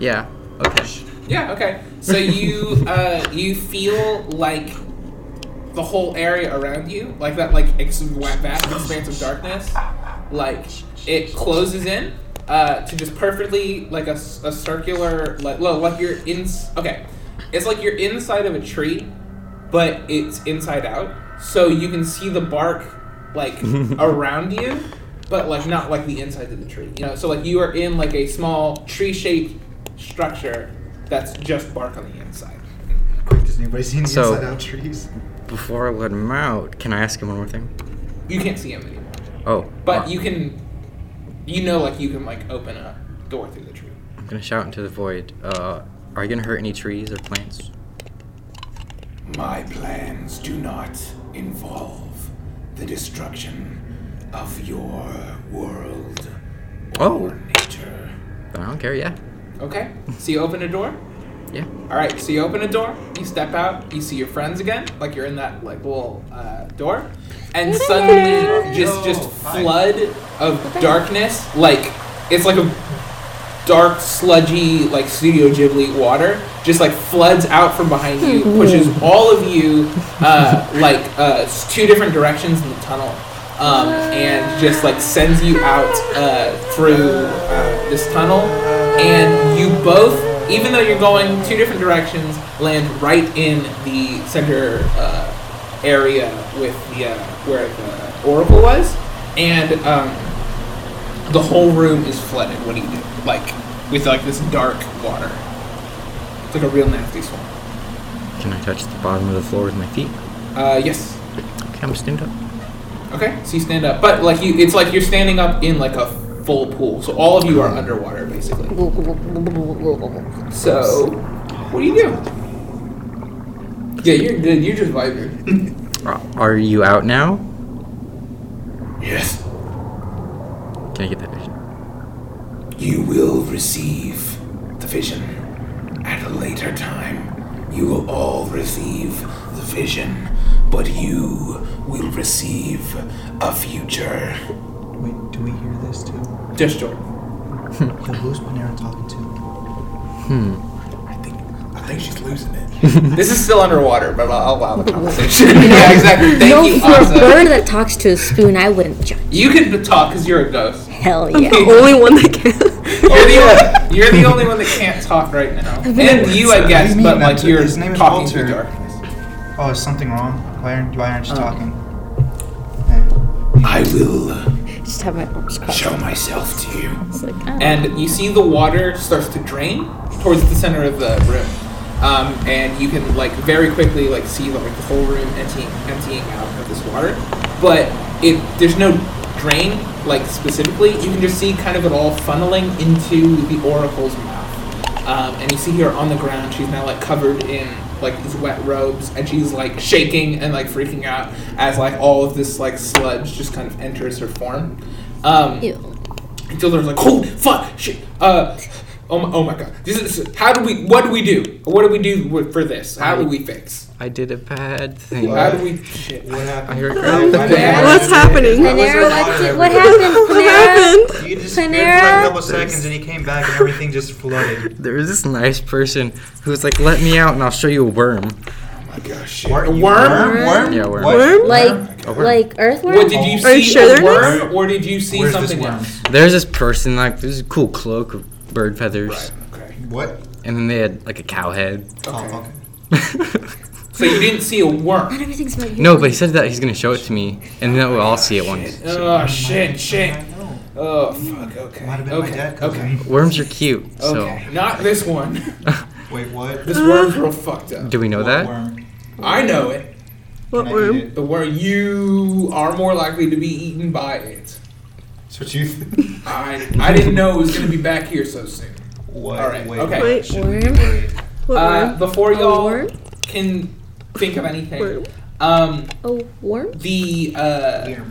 Yeah. Okay. Yeah. Okay. So you uh, you feel like the whole area around you, like that, like ex- vast expanse of darkness, like it closes in uh, to just perfectly like a circular, like well, like you're in. Okay, it's like you're inside of a tree, but it's inside out, so you can see the bark like around you, but like not like the inside of the tree. You know, so like you are in like a small tree-shaped structure that's just bark on the inside. Quick, does anybody see the So- inside out trees? Before I let him out, can I ask him one more thing? You can't see him anymore, Oh. but uh, you can, you know, like you can like open a door through the tree. I'm gonna shout into the void. Uh, are you gonna hurt any trees or plants? My plans do not involve the destruction of your world Oh. nature. But I don't care. Yeah. Okay, so you open a door. Yeah. All right, so you open a door, you step out, you see your friends again, like you're in that like little uh, door, and suddenly just just flood of darkness, like it's like a dark, sludgy, like Studio Ghibli water, just like floods out from behind you, pushes all of you uh, like uh, two different directions in the tunnel, um, and just like sends you out uh, through uh, this tunnel, and you both, even though you're going two different directions, land right in the center uh, area with the uh, where the oracle was, and um, the whole room is flooded. What do you do? Like with like this dark water. It's like a real nasty swamp. Can I touch the bottom of the floor with my feet? Uh, yes. Okay, I'm stand up. Okay, so you stand up, but like you, it's like you're standing up in like a full pool. So all of you are underwater basically. So, what do you do? Yeah, you're good. You're just vibing. Are- Are you out now? Yes, Can I get that vision? You will receive the vision at a later time. You will all receive the vision, but you will receive a future. Wait, do we hear this too? Just Jordan. Yo, who's Panera talking to? Hmm. I think I think she's losing it. This is still underwater, but I'll I'll allow the conversation. yeah, exactly. Thank no, you, for a bird that talks to a spoon, I wouldn't judge. You can talk because you're a ghost. Hell I'm yeah. the only one that can. You're the only, you're the only one that can't talk right now, and you, I guess, mean but like to- you're his name is talking through Walter. darkness. Oh, is something wrong? Why aren't, why aren't you Oh. talking? I will uh, Just have my arms crossed. show myself to you. Like, oh. and you see the water starts to drain towards the center of the room um, and you can like very quickly like see like the whole room emptying emptying out of this water but it there's no drain like specifically you can just see kind of it all funneling into the oracle's mouth um, and you see her on the ground she's now like covered in like these wet robes and she's like shaking and like freaking out as like all of this like sludge just kind of enters her form um, Ew. until there's like, oh fuck, shit. Uh, oh my, oh my god. This is how do we? What do we do? What do we do for this? How do we fix? I did a bad thing. How do we? Shit. What happened? I regret that. What's happening? Panera, what, did, what happened? happened, What Panera? happened? He disappeared for a couple seconds and he came back and everything just flooded. There was this nice person who was like, "Let me out, and I'll show you a worm." Oh my gosh, shit. Wor- worm? Worm? Yeah, worm. Worm? Like, worm. like earthworm? What did you Are see? you sure a they're worm, or did you see Where's this something worm? else? There's this person like there's a cool cloak of bird feathers, Right. Okay. What? and then they had like a cow head. Oh, okay. So you didn't see a worm. Not everything's about you. no, but he said that he's gonna show it to me, and then we'll all see it once. Oh shit, shit. I. Oh fuck. Okay. Might have been my Okay. dad Okay. Worms are cute, so Okay. Not this one. Wait, what? This worm's real fucked up. do we know What that? Worm? I know it. What Can I eat worm? it? The worm you are more likely to be eaten by it. That's what you think? I I didn't know it was gonna be back here so soon. What? All right, Wait, okay. Wait. Worm? Wait. What Uh, worm? before A y'all worm? can think of anything, Worm? um, A worm? the uh, Here.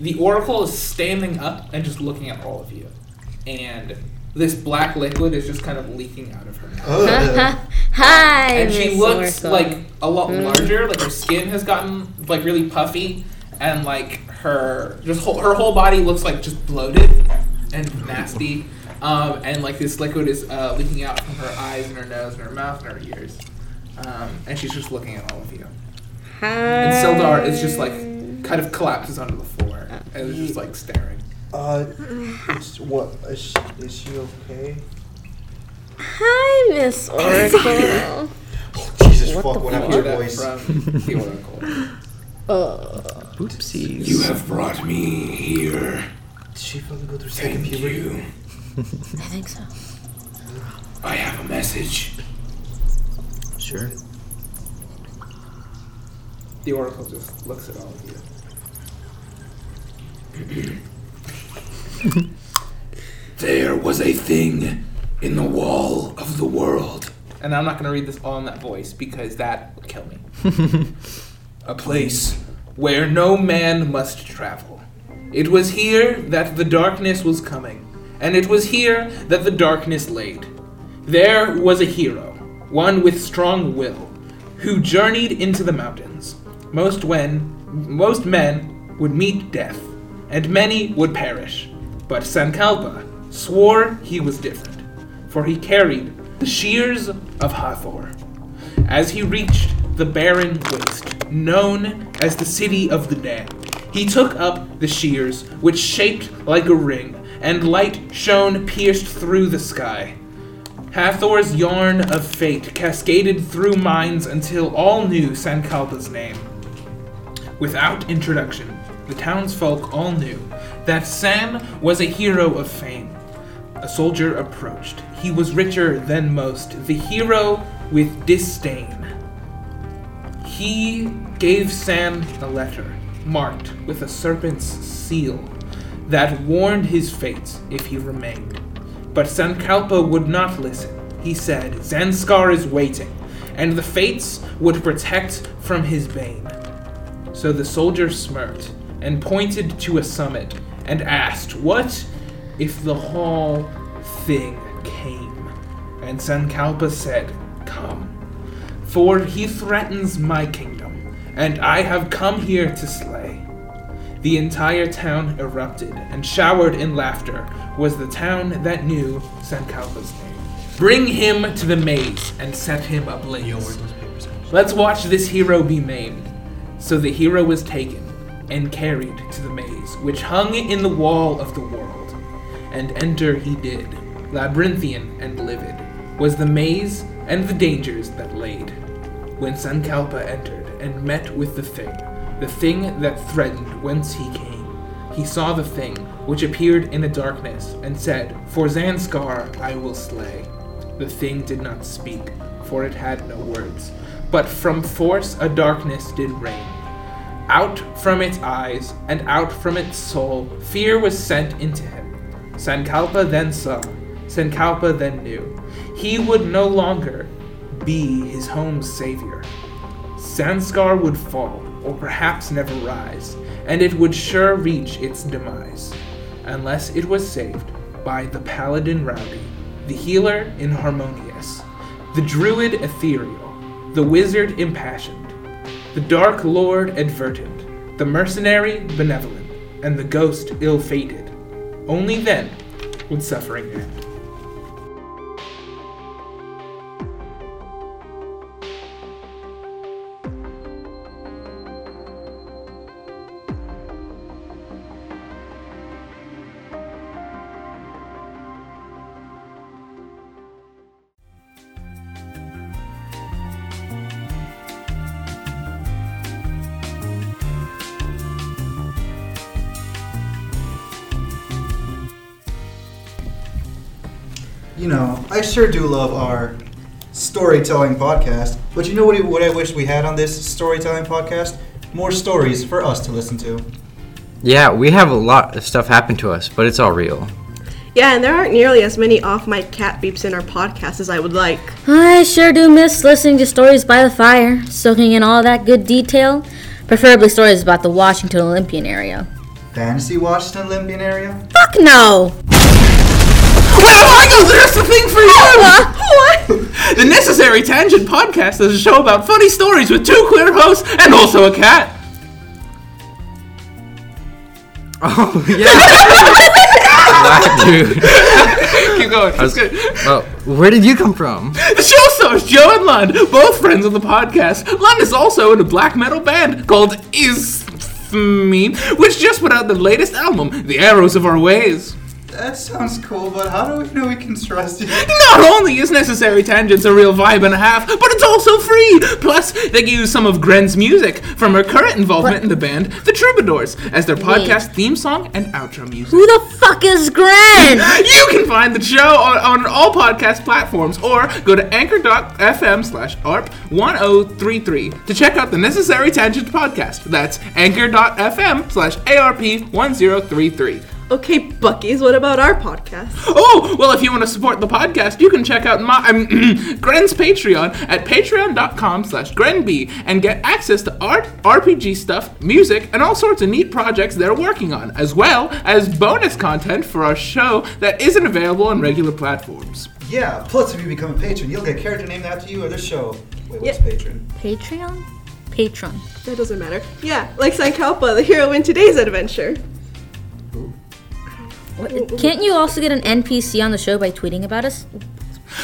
the oracle is standing up and just looking at all of you, and this black liquid is just kind of leaking out of her mouth. Ugh. Hi, and she looks Oracle. like a lot larger. Like her skin has gotten like really puffy, and like her just whole, her whole body looks like just bloated and nasty. Um, and like this liquid is uh, leaking out from her eyes and her nose and her mouth and her ears. Um, and she's just looking at all of you. Hi. And Sildar is just like kind of collapses onto the floor and is just like staring. Uh, it's, what? Is she, is she okay? Hi, Miss Oracle. Oh, Jesus What fuck, the what happened to your voice? from the oracle. uh, Oopsies. You have brought me here. Did she fucking go through second puberty? I think so. I have a message. Sure. The oracle just looks at all of you. There was a thing in the wall of the world. And I'm not going to read this all in that voice because that would kill me. a place where no man must travel. It was here that the darkness was coming, and it was here that the darkness laid. There was a hero, one with strong will, who journeyed into the mountains. Most when most men would meet death, and many would perish. But Sankalpa swore he was different, for he carried the shears of Hathor. As he reached the barren waste, known as the City of the Damned, he took up the shears, which shaped like a ring, and light shone pierced through the sky. Hathor's yarn of fate cascaded through minds until all knew Sankalpa's name. Without introduction, the townsfolk all knew that San was a hero of fame. A soldier approached. He was richer than most, the hero with disdain. He gave San a letter marked with a serpent's seal that warned his fate if he remained. But Sankalpa would not listen. He said, Zanskar is waiting, and the fates would protect from his bane. So the soldier smirked and pointed to a summit and asked, What if the whole thing came? And Sankalpa said, Come. For he threatens my kingdom, and I have come here to slay. The entire town erupted and showered in laughter was the town that knew Sankalpa's name. Bring him to the maze and set him ablaze. Let's watch this hero be maimed. So the hero was taken and carried to the maze, which hung in the wall of the world. And enter he did, labyrinthian and livid, was the maze and the dangers that laid. When Sankalpa entered and met with the thing, the thing that threatened whence he came, he saw the thing which appeared in the darkness and said, For Zanskar I will slay. The thing did not speak, for it had no words, but from force a darkness did reign. Out from its eyes and out from its soul, fear was sent into him. Sankalpa then saw, Sankalpa then knew. He would no longer be his home's savior. Zanskar would fall, or perhaps never rise, and it would sure reach its demise, unless it was saved by the paladin rowdy, the healer inharmonious, the druid ethereal, the wizard impassioned, the dark lord advertent, the mercenary benevolent, and the ghost ill fated. Only then would suffering end. Sure do love our storytelling podcast. But you know what? What I wish we had on this storytelling podcast? More stories for us to listen to. Yeah, we have a lot of stuff happen to us, but it's all real. Yeah, and there aren't nearly as many off mic cat beeps in our podcast as I would like. I sure do miss listening to stories by the fire, soaking in all that good detail. Preferably stories about the Washington Olympian area. Fantasy Washington Olympian area. Fuck no! Well, I know there's the thing for you! what? The Necessary Tangent podcast is a show about funny stories with two queer hosts and also a cat. Oh yeah. Wow, dude. Keep going. I was- It's good. Well, where did you come from? The show stars Joe and Lund, both friends of the podcast. Lund is also in a black metal band called Is Me, which just put out the latest album, The Arrows of Our Ways. That sounds cool, but how do we know we can trust you? Not only is Necessary Tangents a real vibe and a half, but it's also free. Plus, they use some of Gren's music from her current involvement What? in the band, The Troubadours, as their Wait. podcast theme song and outro music. Who the fuck is Gren? You can find the show on, on all podcast platforms or go to anchor.fm slash ARP1033 to check out the Necessary Tangents podcast. That's anchor.fm slash ARP1033. Okay, Buckies, what about our podcast? Oh, well, if you want to support the podcast, you can check out my um, Gren's Patreon at patreon.com slash grenbee and get access to art, RPG stuff, music, and all sorts of neat projects they're working on, as well as bonus content for our show that isn't available on regular platforms. Yeah, plus if you become a patron, you'll get a character named after you or the show. Wait, what's Yeah. patron? Patreon? Patron. That doesn't matter. Yeah, like Sankalpa, the hero in today's adventure. What, can't you also get an NPC on the show by tweeting about us?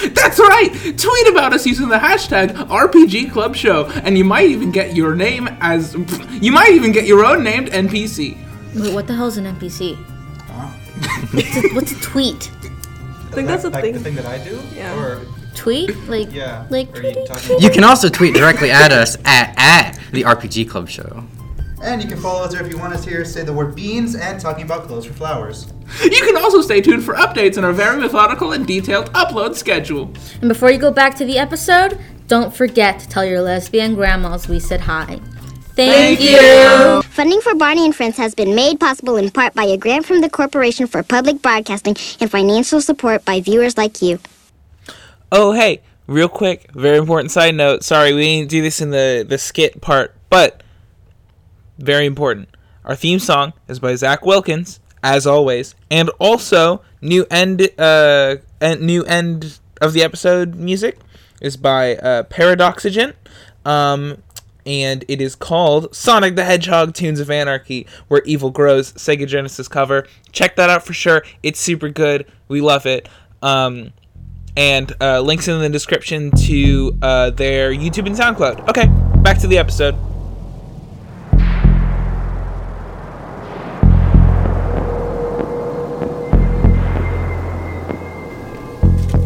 That's right! Tweet about us using the hashtag RPG Club Show, and you might even get your name as. You might even get your own named NPC. Wait, what the hell's an NPC? Huh? What's a, what's a tweet? I think that's a like thing. the thing that I do? Yeah. Or Tweet? Like, yeah. like you You can also tweet directly at us at, at the RPG Club Show. And you can follow us there if you want us to hear us say the word beans and talking about clothes for flowers. You can also stay tuned for updates on our very methodical and detailed upload schedule. And before you go back to the episode, don't forget to tell your lesbian grandmas we said hi. Thank, you. Funding for Barney and Friends has been made possible in part by a grant from the Corporation for Public Broadcasting and financial support by viewers like you. Oh, hey, real quick, very important side note. Sorry, we didn't do this in the, the skit part, but very important. Our theme song is by Zac Wilkins, as always, and also new end uh new end of the episode music is by uh, Paradoxigent, um, and it is called Sonic the Hedgehog Tunes of Anarchy, where evil grows. Sega Genesis cover. Check that out for sure. It's super good. We love it. Um, and uh, links in the description to uh, their YouTube and SoundCloud. Okay, back to the episode.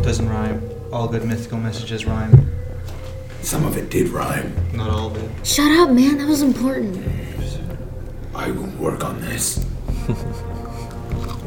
Doesn't rhyme. All good mythical messages rhyme. Some of it did rhyme. Not all of it. Shut up, man. That was important. I will work on this.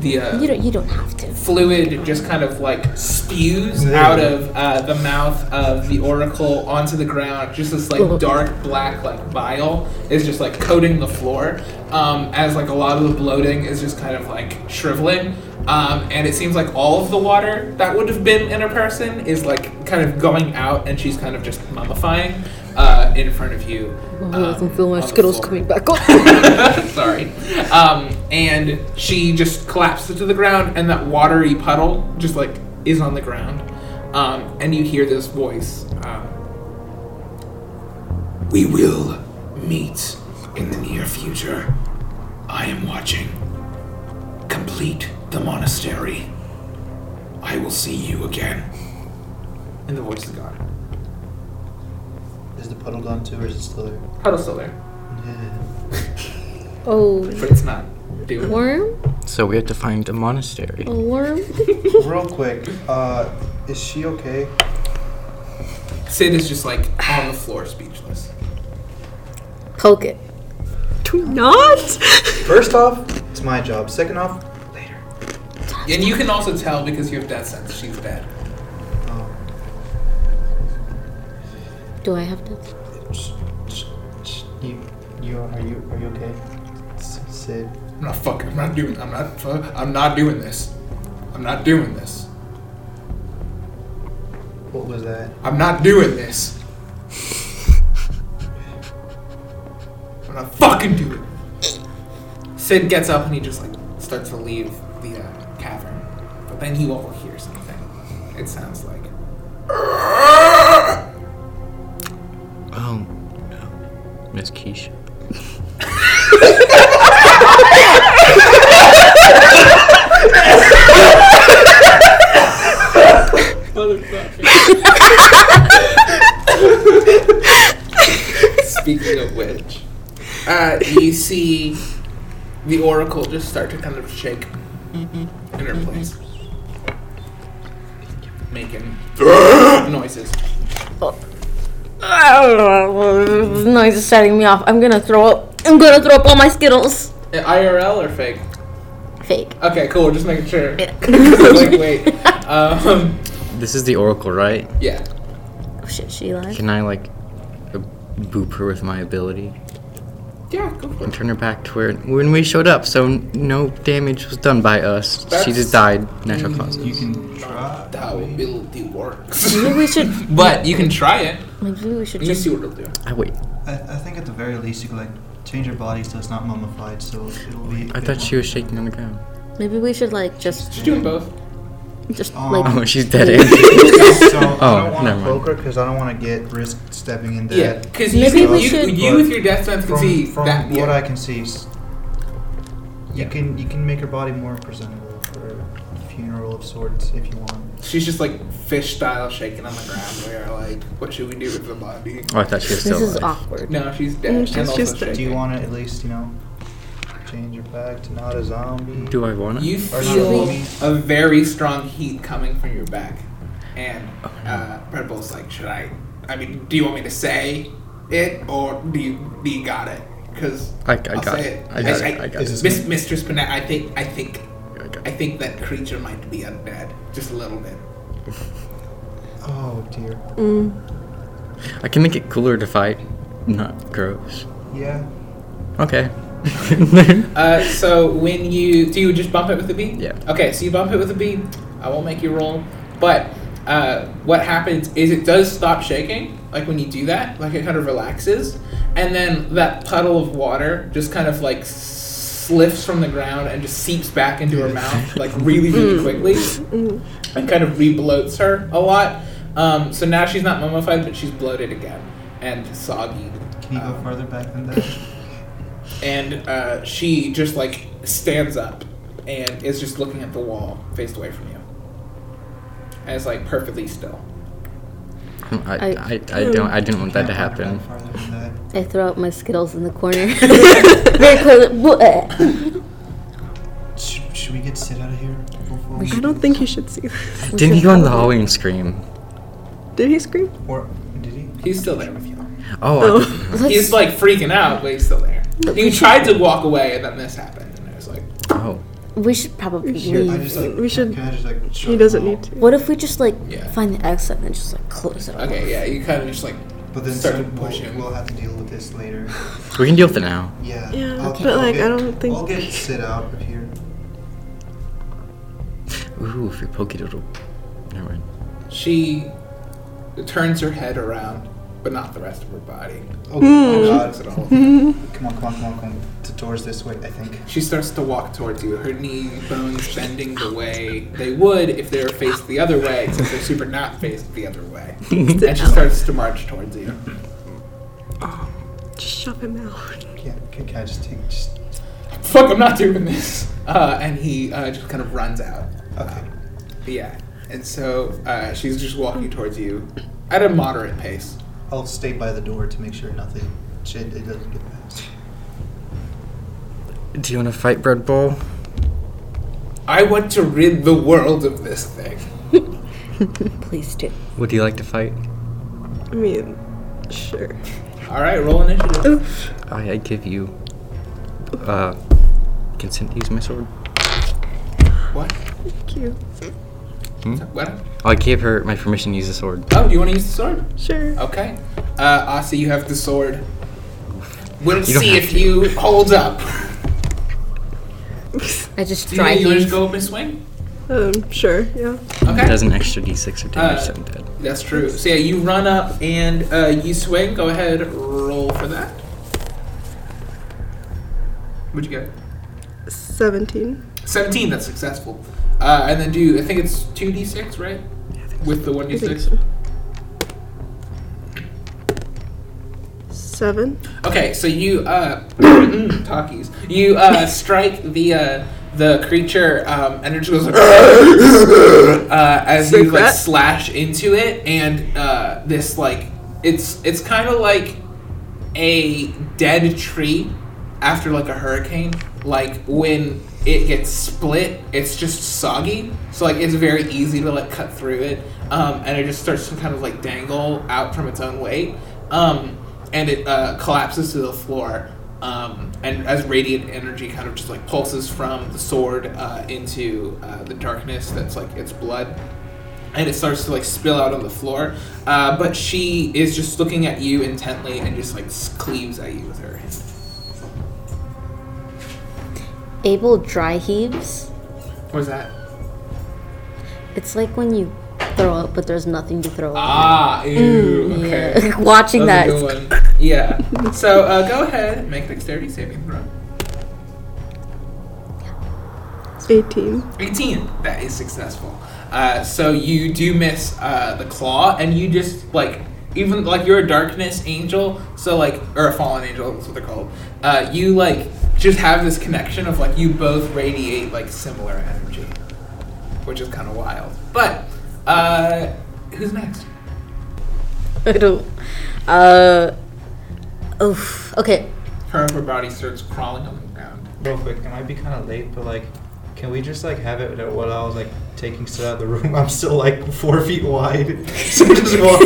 The uh, You don't. You don't have to. fluid just kind of like spews out of uh, the mouth of the oracle onto the ground. Just this like dark black like vial is just like coating the floor. Um, as like a lot of the bloating is just kind of like shriveling. Um, and it seems like all of the water that would have been in a person is like kind of going out, and she's kind of just mummifying uh, in front of you. um, my skittles coming back up. Sorry. Um, and she just collapses to the ground, and that watery puddle just like is on the ground. Um, and you hear this voice. Um, We will meet in the near future. I am watching. Complete the monastery. I will see you again. and the voice is gone. Is the puddle gone too, or is it still there? Puddle's still there, Oh, but it's not doing. worm. So we have to find a monastery. A worm. Real quick, uh, is she okay? Sid is just like on the floor, speechless. Poke it. Do not. First off, it's my job. Second off, later. And you can also tell because you have death sense. She's dead. Um, Do I have to? sh- sh- sh- you, you, are you, are you okay? Sid. I'm not fucking. I'm not doing. I'm not. I'm not doing this. I'm not doing this. What was that? I'm not doing this. I'm not fucking doing it. Sid gets up and he just like starts to leave the uh, cavern, but then you all hear something. It sounds like Oh, no. Miss Keisha. Speaking of which, uh, you see the oracle just start to kind of shake in her place, making noises. This noise is setting me off. I'm gonna throw up. I'm gonna throw up all my Skittles. IRL or fake? Fake. Okay, cool. Just making sure. I'm like, wait. Um, This is the oracle, right? yeah. Oh shit, she lied. Can I like uh, boop her with my ability Yeah, go for it. and turn her back to where when we showed up? So n- no damage was done by us. she just died natural causes. You can try. How ability works. Maybe we should. but you can try it. Maybe we should You just. see what it'll do. I wait. I, I think at the very least you could like change your body so it's not mummified, so it'll be. I thought she was shaking on the ground. Maybe we should like just She's doing both. just Um, like. Oh, she's dead. Andy. so I Oh, don't want never to mind. poke her because I don't want to get risk stepping in Yeah, that. because you, Maybe can- we you, should- you with your death sense can From, see from that. what yeah. I can see, s- you Yeah. can you can make her body more presentable for a funeral of sorts if you want. She's just like fish style shaking on the ground. We are like, what should we do with the body? Oh, I thought she was still This is alive. awkward. No, she's dead. Mm, she's also just shaking. Do you want to at least you know change your back to not a zombie? Do I want to? You Or feel zombie? a very strong heat coming from your back, and uh, Red Bull's like, "Should I? I mean, do you want me to say it, or do you do you got it? because I, I I'll got it. it. I got it. I got it. Miss, Mistress Bennett, I think, I think, I got I it. think that creature might be undead, just a little bit. Oh dear. I can make it cooler to fight, not gross. Yeah. Okay. Uh, so when you do you just bump it with a B? Yeah. Okay, so you bump it with a B. I won't make you roll, but uh, what happens is it does stop shaking. Like when you do that, like it kind of relaxes, and then that puddle of water just kind of like s- lifts from the ground and just seeps back into her mouth like really really quickly, and kind of rebloats her a lot. Um, so now she's not mummified, but she's bloated again and soggy. Can you go Um, farther back than that? and uh, she just like stands up and is just looking at the wall faced away from you and it's like perfectly still I, I, I, don't I didn't want that to happen. back farther than that. I throw out my Skittles in the corner. Very quickly. Uh, should, should we get Sid out of here before we? I don't think you should see this. Didn't he go in the hallway and scream? Did he scream? Or did he? he's still there with you Oh, Oh. he's like freaking out but he's still there he tried to walk away and then this happened we should probably We should- I leave. just like. We should- Can I just like? shut He doesn't wall? need to. What if we just like Yeah. find the exit and then just like close it? okay yeah you kind of just like But then Start so to we'll, push him. we'll have to deal with this later. We can deal with it now. Yeah. Yeah, I'll- but, I'll like, get- I don't think- I'll get Sid out of here. Ooh, if you're pokey doodle. Never mind. she turns her head around but not the rest of her body Oh, oh God. Looks at all. Come on, come on, come on, come on. To towards this way, I think. She starts to walk towards you, her knee bones bending the way they would if they were faced the other way, except they're super not faced the other way. and she starts to march towards you. Oh, Just shove him out. Yeah. Can, can I just take just? Fuck, I'm not doing this. Uh, and he uh, just kind of runs out. Okay. Yeah. And so uh, she's just walking towards you at a moderate pace. I'll stay by the door to make sure nothing shit it doesn't get past. Do you want to fight, Bread Bowl? I want to rid the world of this thing. Please do. Would you like to fight? I mean, sure. All right, roll initiative. I, I give you uh, consent to use my sword. What? Thank you. What? I gave her my permission to use the sword. Oh, do you want to use the sword? Sure. Okay. Uh, Asa, you have the sword. We'll You see if to. you hold up. I just Do you, you to just go up and swing? Um, sure. Yeah. Okay. It does an extra d6 or damage Uh, to dead. That's true. So yeah, you run up and uh, you swing. Go ahead, roll for that. What'd you get? Seventeen. 17, that's successful. Uh, and then do, I think it's 2d6, right? With the I think 1d6? Seven. Okay, so you, uh, talkies. You, uh, strike the, uh, the creature, um, and it just goes, uh, as you, like, slash into it, and, uh, this, like, it's, it's kind of like a dead tree after, like, a hurricane. Like, when it gets split, it's just soggy, so, like, it's very easy to, like, cut through it, um, and it just starts to kind of, like, dangle out from its own weight. Um, and it uh, collapses to the floor. Um, and as radiant energy kind of just like pulses from the sword uh, into uh, the darkness that's like its blood, and it starts to like spill out on the floor. Uh, but she is just looking at you intently and just like cleaves at you with her hand. Abel dry heaves. What is that? It's like when you throw up, but there's nothing to throw up. Ah, ew. Okay. Yeah. Watching that. That's a good one. Yeah. So uh, go ahead make a dexterity saving throw. Eighteen. 18. That is successful. Uh, so you do miss uh, the claw, and you just like even like you're a darkness angel, so like or a fallen angel, that's what they're called. Uh, you like just have this connection of like you both radiate like similar energy, which is kind of wild. But uh, who's next? I don't. Uh. Oof. Okay. Her upper body starts crawling on the ground. Real quick, it might be kind of late, but like, can we just like have it that while I was like taking Sid out of the room, I'm still like four feet wide, so just walk.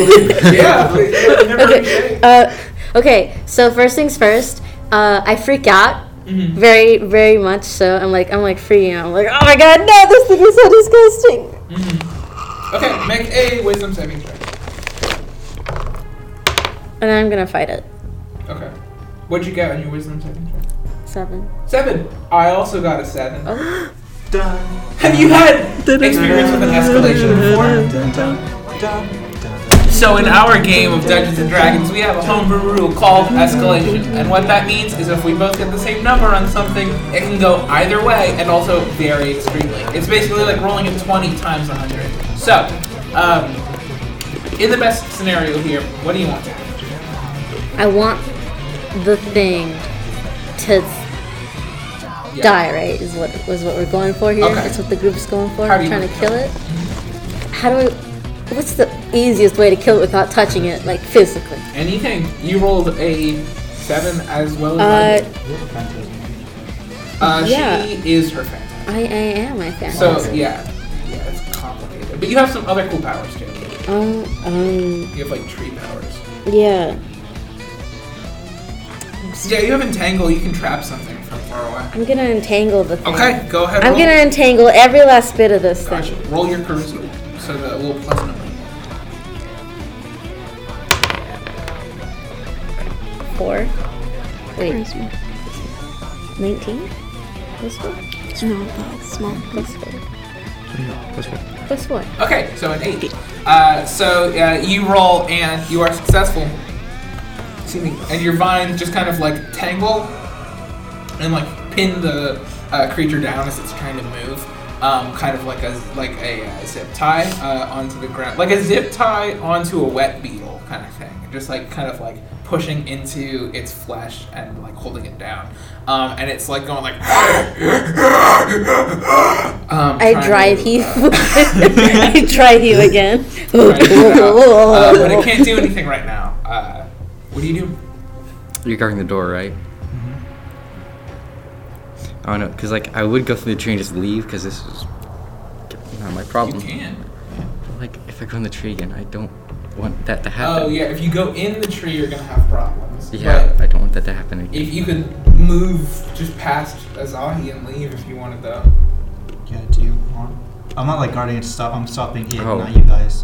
yeah. Okay. Uh. Okay. So first things first. uh, I freak out Mhm. very, very much. So I'm like, I'm like freaking out. I'm like, oh my god, no, this thing is so disgusting. Okay, make a wisdom saving throw. And I'm gonna fight it. Okay. What'd you get on your wisdom saving throw? Seven. Seven. I also got a seven. Oh. Have you had experience with an escalation before? So in our game of Dungeons and Dragons, we have a homebrew rule called escalation, and what that means is if we both get the same number on something, it can go either way and also vary extremely. It's basically like rolling a 20 times 100. So, um, in the best scenario here, what do you want? I want the thing to Yeah. die. Right? Is what is what we're going for here. Okay. That's what the group's going for. How you trying to kill it. How do I? What's the easiest way to kill it without touching it, like physically? Anything. You rolled a seven as well as I Uh, did. Uh, yeah. she is her phantasm. I, I am. I think. So yeah, yeah, it's complicated. But you have some other cool powers too. Um. Um. You have like tree powers. Yeah. Yeah, you have entangle. You can trap something from far away. I'm gonna entangle the thing. Okay, go ahead. I'm roll. gonna entangle every last bit of this Gotcha. thing. Roll your charisma. So the little plus number. Four. Wait. Charisma. Nineteen. Plus four. No, that's small. Plus four. Plus four. Plus four. Okay, so an eight. Uh, so uh, you roll and you are successful. Excuse me. And your vines just kind of like tangle and like pin the uh, creature down as it's trying to move. Um, kind of like a like a uh, zip tie uh, onto the ground, like a zip tie onto a wet beetle kind of thing. Just like kind of like pushing into its flesh and like holding it down. Um, and it's like going like. um, I trying dry to, heave. uh, I dry heave again. Uh, but it can't do anything right now. Uh, what do you do? You're guarding the door, right? Oh no, because like I would go through the tree and just leave because this is not my problem. You can. But, like if I go in the tree again, I don't want that to happen. Oh yeah, if you go in the tree, you're gonna have problems. Yeah, But I don't want that to happen again. if you could move just past Azahi and leave if you wanted though. Yeah, do you want? I'm not like guarding it. Stop. I'm stopping it, Oh. not you guys.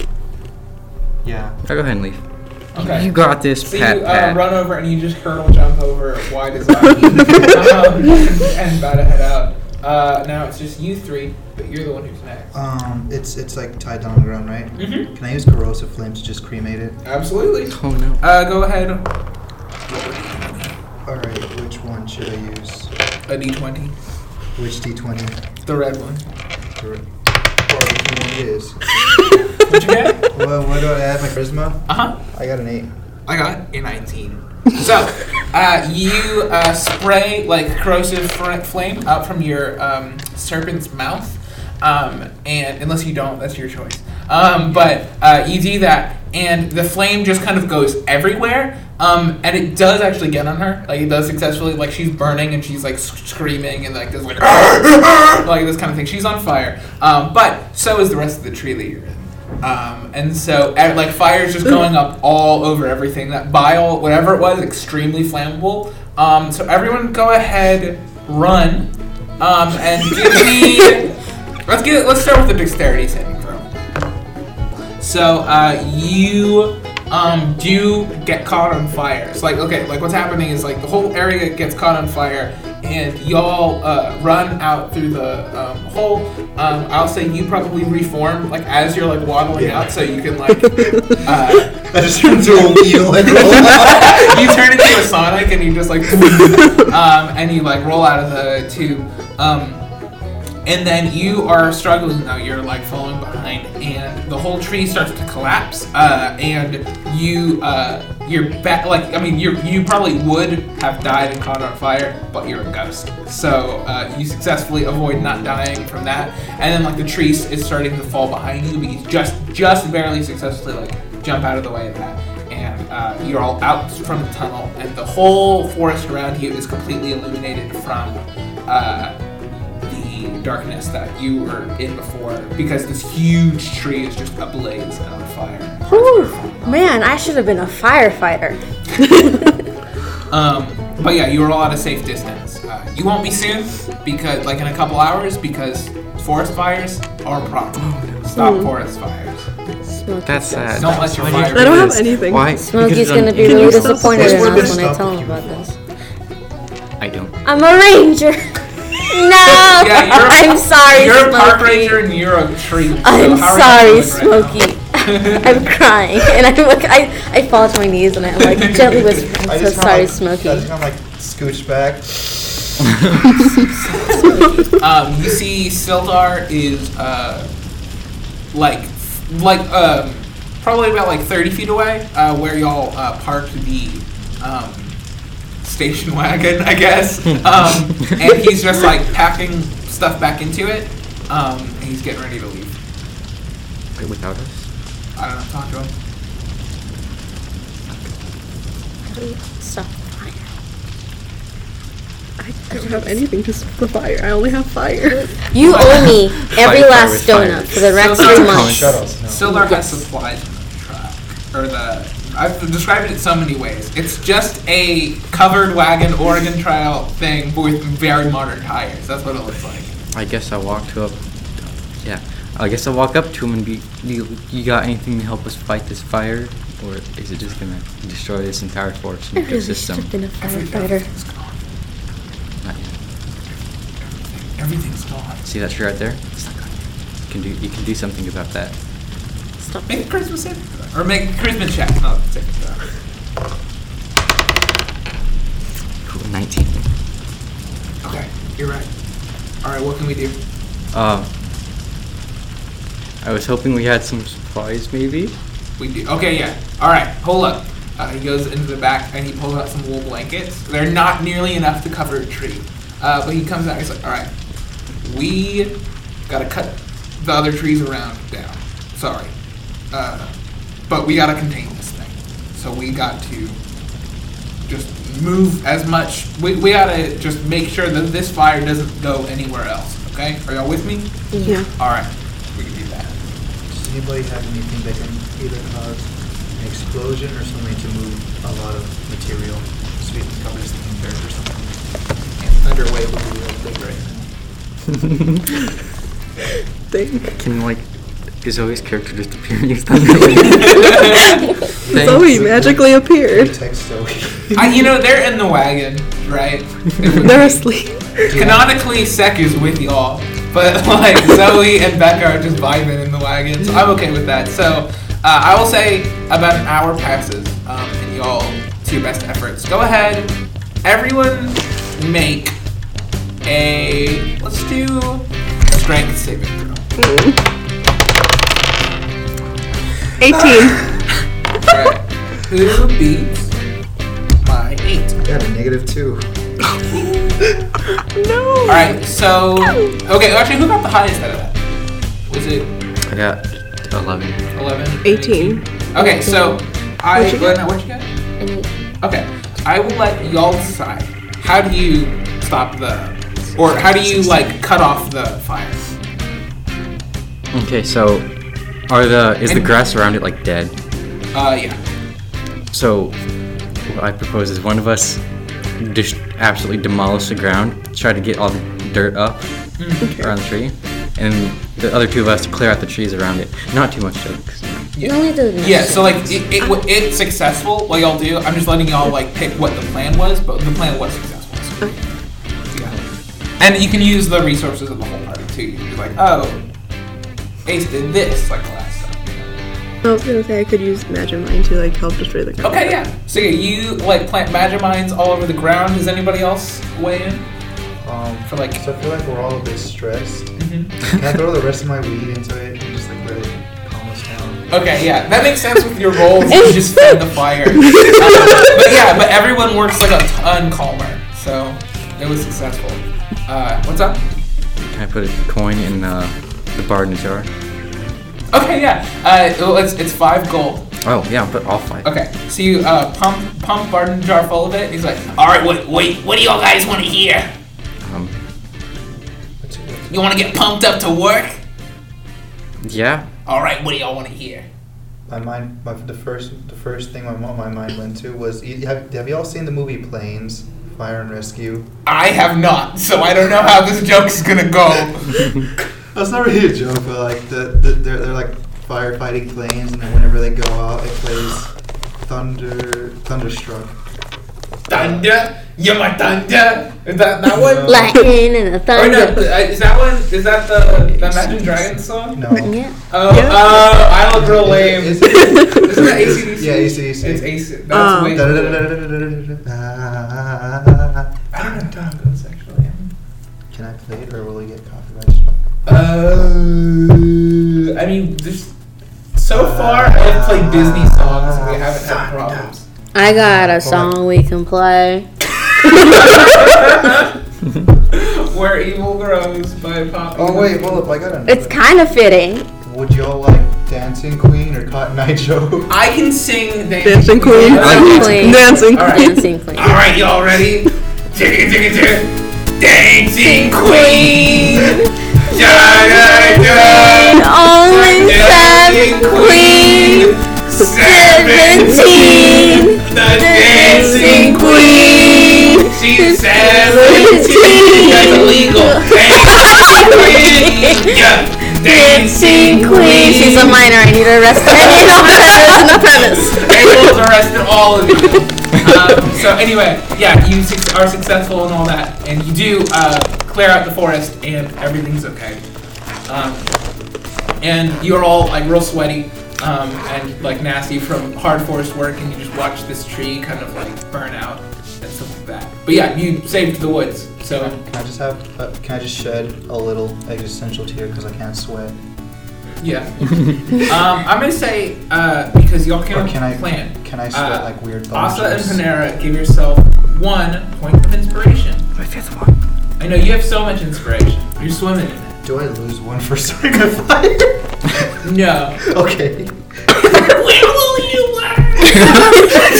Yeah. I'll go ahead and leave. Okay. You got this, So Pat you uh, Pat. run over and you just hurdle jump over wide Azahi um, and about to head out. Uh, now it's just you three, but you're the one who's next. Um, it's it's like tied down on the ground, right? Mhm. Can I use corrosive flame to just cremate it? Absolutely. Oh no. Uh, go ahead. All right. Which one should I use? A d20. Which d20? The red one. Or which one it is? What'd you get? well, what do I add? My charisma? Uh huh. I got an eight. I got a 19. So, uh, you uh, spray like corrosive fr- flame out from your um, serpent's mouth, um, and unless you don't, that's your choice. Um, but uh, you do that, and the flame just kind of goes everywhere. Um, and it does actually get on her. Like it does successfully. Like she's burning and she's like screaming and like this like like this kind of thing. She's on fire. Um, but so is the rest of the tree that you're in. Um, and so, e- like, fire's just going up all over everything. That bile, whatever it was, extremely flammable. Um, so everyone, go ahead, run, um, and give me. let's get. Let's start with the dexterity saving throw. So uh, you um, do get caught on fire. It's like okay, like what's happening is like the whole area gets caught on fire, and y'all uh, run out through the um, hole. Um, I'll say you probably reform like as you're like waddling out, so you can like. Uh, I just turned into a wheel and roll you turn into a Sonic and you just like, um, and you like roll out of the tube. Um, and then you are struggling though. You're like falling behind, and the whole tree starts to collapse. Uh, and you, uh, you're back. Like I mean, you you probably would have died and caught on fire, but you're a ghost. So uh, you successfully avoid not dying from that. And then like the tree is starting to fall behind you, but you just just barely successfully like jump out of the way of that. And uh, you're all out from the tunnel, and the whole forest around you is completely illuminated from. Uh, the darkness that you were in before because this huge tree is just ablaze and on fire. Whew, man, I should have been a firefighter. Um, but yeah, you are all at a safe distance. Uh, you won't be soon because, like in a couple hours, because forest fires are a problem. Stop forest fires. Smokey That's sad. Don't let your Why fire. I don't have anything. Why? Smokey's gonna be really disappointed in us when I tell him about this. I don't. I'm a ranger. No, Yeah, you're a- I'm sorry, You're a park Smokey. ranger and you're a tree. I'm how are sorry, you feeling right now? Smokey. I'm crying, and I'm like, I, I fall to my knees, and I'm like gently whispering, I I'm so just kinda sorry, like, Smokey. I just kind of like scooch back. Um, you see, Sildar is uh, like, like um, probably about like thirty feet away, uh, where y'all uh, parked the um, station wagon, I guess. Um, and he's just like packing stuff back into it, um, and he's getting ready to leave. Wait, without us? I don't know. Talk to him. Stop. I don't have anything to stop the fire. I only have fire. You owe me every Fire, last fire, donut for the next So three sorry. months. Shut us. No. Sildar has supplies in the truck, or the. I've described it so many ways. It's just a covered wagon Oregon Trail thing with very modern tires. That's what it looks like. I guess I'll walk to up. Yeah. I guess I'll walk up to him and be. You, you got anything to help us fight this fire, or is it just gonna destroy this entire forest I and really ecosystem? have been a firefighter. Everything's gone. Not yet. Everything's gone. See that tree right there? You can do. You can do something about that. Stop. Make a Christmas saving throw. Or make a Christmas check, not a saving throw. Cool. Nineteen. Okay, you're right. Alright, what can we do? Uh. I was hoping we had some supplies, maybe. We do. Okay, yeah. Alright, hold up. Uh, he goes into the back and he pulls out some wool blankets. They're not nearly enough to cover a tree. Uh, but he comes out, and he's like, alright, we gotta cut the other trees around down. Sorry. Uh, but we gotta contain this thing. So we got to just move as much. We, we gotta just make sure that this fire doesn't go anywhere else. Okay? Are y'all with me? Yeah. Alright, we can do that. Does anybody have anything that can either cause an explosion or something to move a lot of material? So we can cover this thing in dirt or something. And underway would be real big right now. Thing. Can like. Is Zoe's character just appear and use? Zoe magically appeared. Text Zoe. I, you know, they're in the wagon, right? They're asleep. Canonically, Sek is with y'all, but like Zoe and Becca are just vibing in the wagon, so I'm okay with that. So uh, I will say about an hour passes, um, and y'all, to your best efforts, go ahead. Everyone, make a let's do a strength saving throw. 18. Alright. Who beats my eight? I got a negative two. no. All right, so okay. Actually, who got the highest out of that? Was it I got eleven. 11? 18. Okay, so I What'd you Glenn, get? what'd you get? And Okay, I will let y'all decide. How do you stop the, or how do you like cut off the fire? Okay, so are the is the And- grass around it like dead? Uh, yeah. So what I propose is one of us just absolutely demolish the ground, try to get all the dirt up around the tree, and the other two of us to clear out the trees around it. Not too much though. 'cause, you know. You only do Yeah, so like it, it w- it's successful. What y'all do? I'm just letting y'all like pick what the plan was, but the plan was successful. So, yeah, and you can use the resources of the whole party too. You can be like, oh, Ace did this like last time. I was gonna say I could use Magic Mind to like help destroy the ground. Okay, yeah. So yeah, you like plant magic mines all over the ground. Does anybody else weigh in? Um, For, like- so I feel like we're all a bit stressed. Mm-hmm. Can I throw the rest of my weed into it and just like let it calm us down? Okay, yeah, that makes sense with your roles. You just fed the fire. But yeah, but everyone works like a ton calmer, so it was successful. Uh, what's up? Can I put a coin in uh, the bar in the jar? Okay, yeah. Uh, well, it's it's five gold. Oh yeah, but all five. Okay, so you uh, pump pump Barton jar full of it. He's like, all right, wait, wait, what do y'all guys want to hear? Um, What's it- what's- You want to get pumped up to work? yeah. All right, what do y'all want to hear? My mind, my, the first, the first thing my, mo- my mind went to was, you- have, have you all seen the movie Planes fire and rescue. I have not, so I don't know how this joke's gonna go. That's not really a joke, but like the, the they're, they're like firefighting planes, and then whenever they go out, it plays Thunder Thunderstruck. Thunder, you're my thunder. Is that that one? Lightning and a Or no, uh, is that one? Is that the, the Imagine Dragons song? No. Yeah. Oh, uh, I look real lame. Is Isn't it- that AC/DC? Yeah, AC/DC. It's AC. That's Um, way cooler. Da-da-da-da-da-da-da-da. I don't know how time goes actually. Can I play it or will we get copyright struck? Uh, I mean, just so far I've played Disney songs and we haven't had problems. I got a song we can play. Where Evil Grows by Poppy. Oh wait, hold up! I got another. It's kind of fitting. Would y'all like Dancing Queen or Cotton Eye Joe? I can sing Dancing, Dancing Queen. I like Queen. Dancing All right. Dancing Queen. All right, y'all ready? Tick it, tick tick. Dancing Queen. Da. Only seven queen. Seventeen. The Dancing Queen. She's seventeen. That's illegal. Dancing Queen. Yeah. Dancing Queen. She's a minor. I need to arrest her. no premise. No premise. Abel's arrested all of you. Um, so anyway, yeah, you suc- are successful and all that, and you do uh, clear out the forest, and everything's okay. Um, and you're all like real sweaty um, and like nasty from hard forest work, and you just watch this tree kind of like burn out and stuff like that. But yeah, you saved the woods, so Can I just have? Uh, can I just shed a little existential tear because I can't sweat? Yeah. um, I'm gonna say uh, because y'all Or can, can I? plan. Can I sweat Uh, like weird Asa and? Panera, give yourself one point of inspiration. My fifth one. I know you have so much inspiration. You're swimming in it. Do I lose one for starting a fire? No. okay. when will you learn?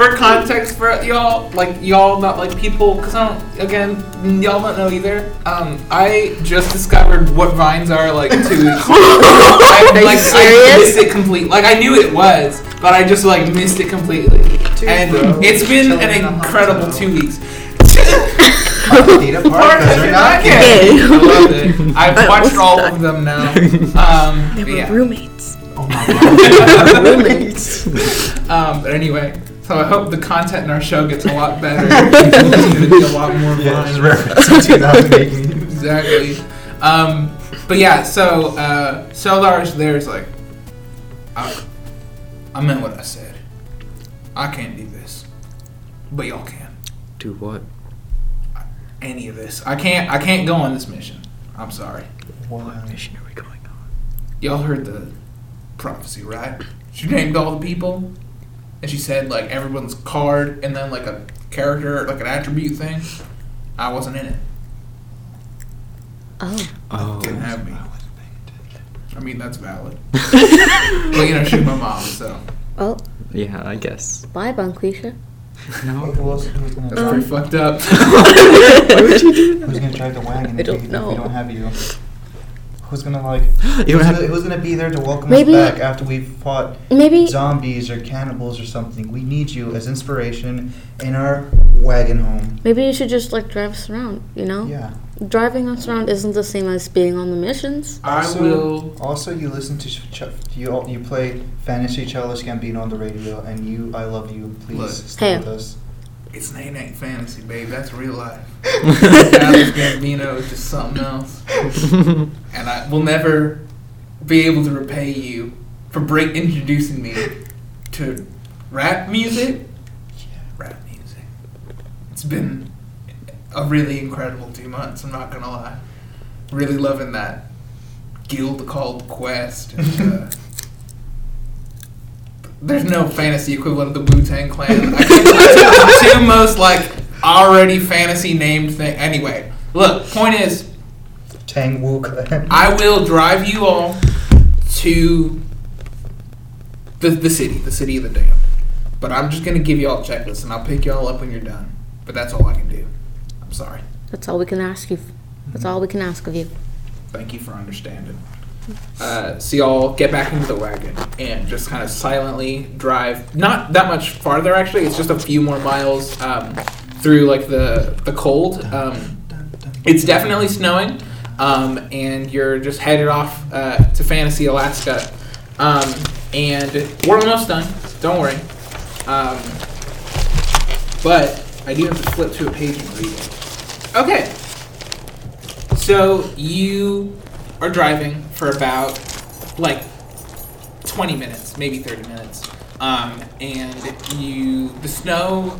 For context for y'all, like y'all not like people, cause I don't. Again, y'all don't know either. Um, I just discovered what vines are like two weeks. ago. I, you like, I serious? missed it completely. Like I knew it was, but I just like missed it completely. and bro. it's been an in a hot incredible tub. two weeks. Feet apart they're not Okay. gay. I love it. I've watched all died. of them now. Um, They were yeah. roommates. Oh my god. Roommates. Um, but anyway, so I hope the content in our show gets a lot better. It's going to be a lot more Yeah, fun. just referencing 2008 exactly. Um, but yeah, so uh, Sildar's there's like, I, I meant what I said. I can't do this, but y'all can. Do what? Any of this, I can't. I can't go on this mission. I'm sorry. What mission are we going on? Y'all heard the prophecy, right? She named all the people, and she said like everyone's card, and then like a character, like an attribute thing. I wasn't in it. Oh. Oh. Didn't have me. I mean that's valid. but you know she's my mom, so Oh. Yeah, I guess. Bye, Bunquisha. No. Who else who's gonna, that's pretty fucked up. What would you do? Who's gonna drive the wagon I if, don't know. we don't have you? Who's gonna like? Who's gonna, have. who's gonna be there to welcome Maybe- us back after we've fought Maybe. zombies or cannibals or something? We need you as inspiration in our wagon home. Maybe you should just like drive us around. You know. Yeah. Driving us around isn't the same as being on the missions. I Also- will. Also, you listen to ch- ch- you all- you play Fantasy Childish Gambino on the radio, and you, I love you. Please Look. stay Hey. with us. It's ain't ain't fantasy, babe. That's real life. Childish Gambino is just something else, and I will never be able to repay you for break introducing me to rap music. Yeah, rap music. It's been a really incredible two months. I'm not gonna lie. Really loving that guild called Quest. And, uh, there's no fantasy equivalent of the Wu Tang Clan. I think I took the two most like already fantasy named thing. Anyway, look. Point is, Tang Wu Clan. I will drive you all to the the city, the city of the dam. But I'm just gonna give you all a checklist, and I'll pick you all up when you're done. But that's all I can do. I'm sorry. That's all we can ask you. That's all we can ask of you. Thank you for understanding. Uh, so y'all get back into the wagon and just kind of silently drive. Not that much farther, actually. It's just a few more miles um, through like the the cold. Um, it's definitely snowing, um, and you're just headed off uh, to Fantasy, Alaska. Um, and we're almost done. Don't worry. Um, but I do have to flip to a page and read it. Okay. So you are driving for about like 20 minutes, maybe 30 minutes. Um, and you, the snow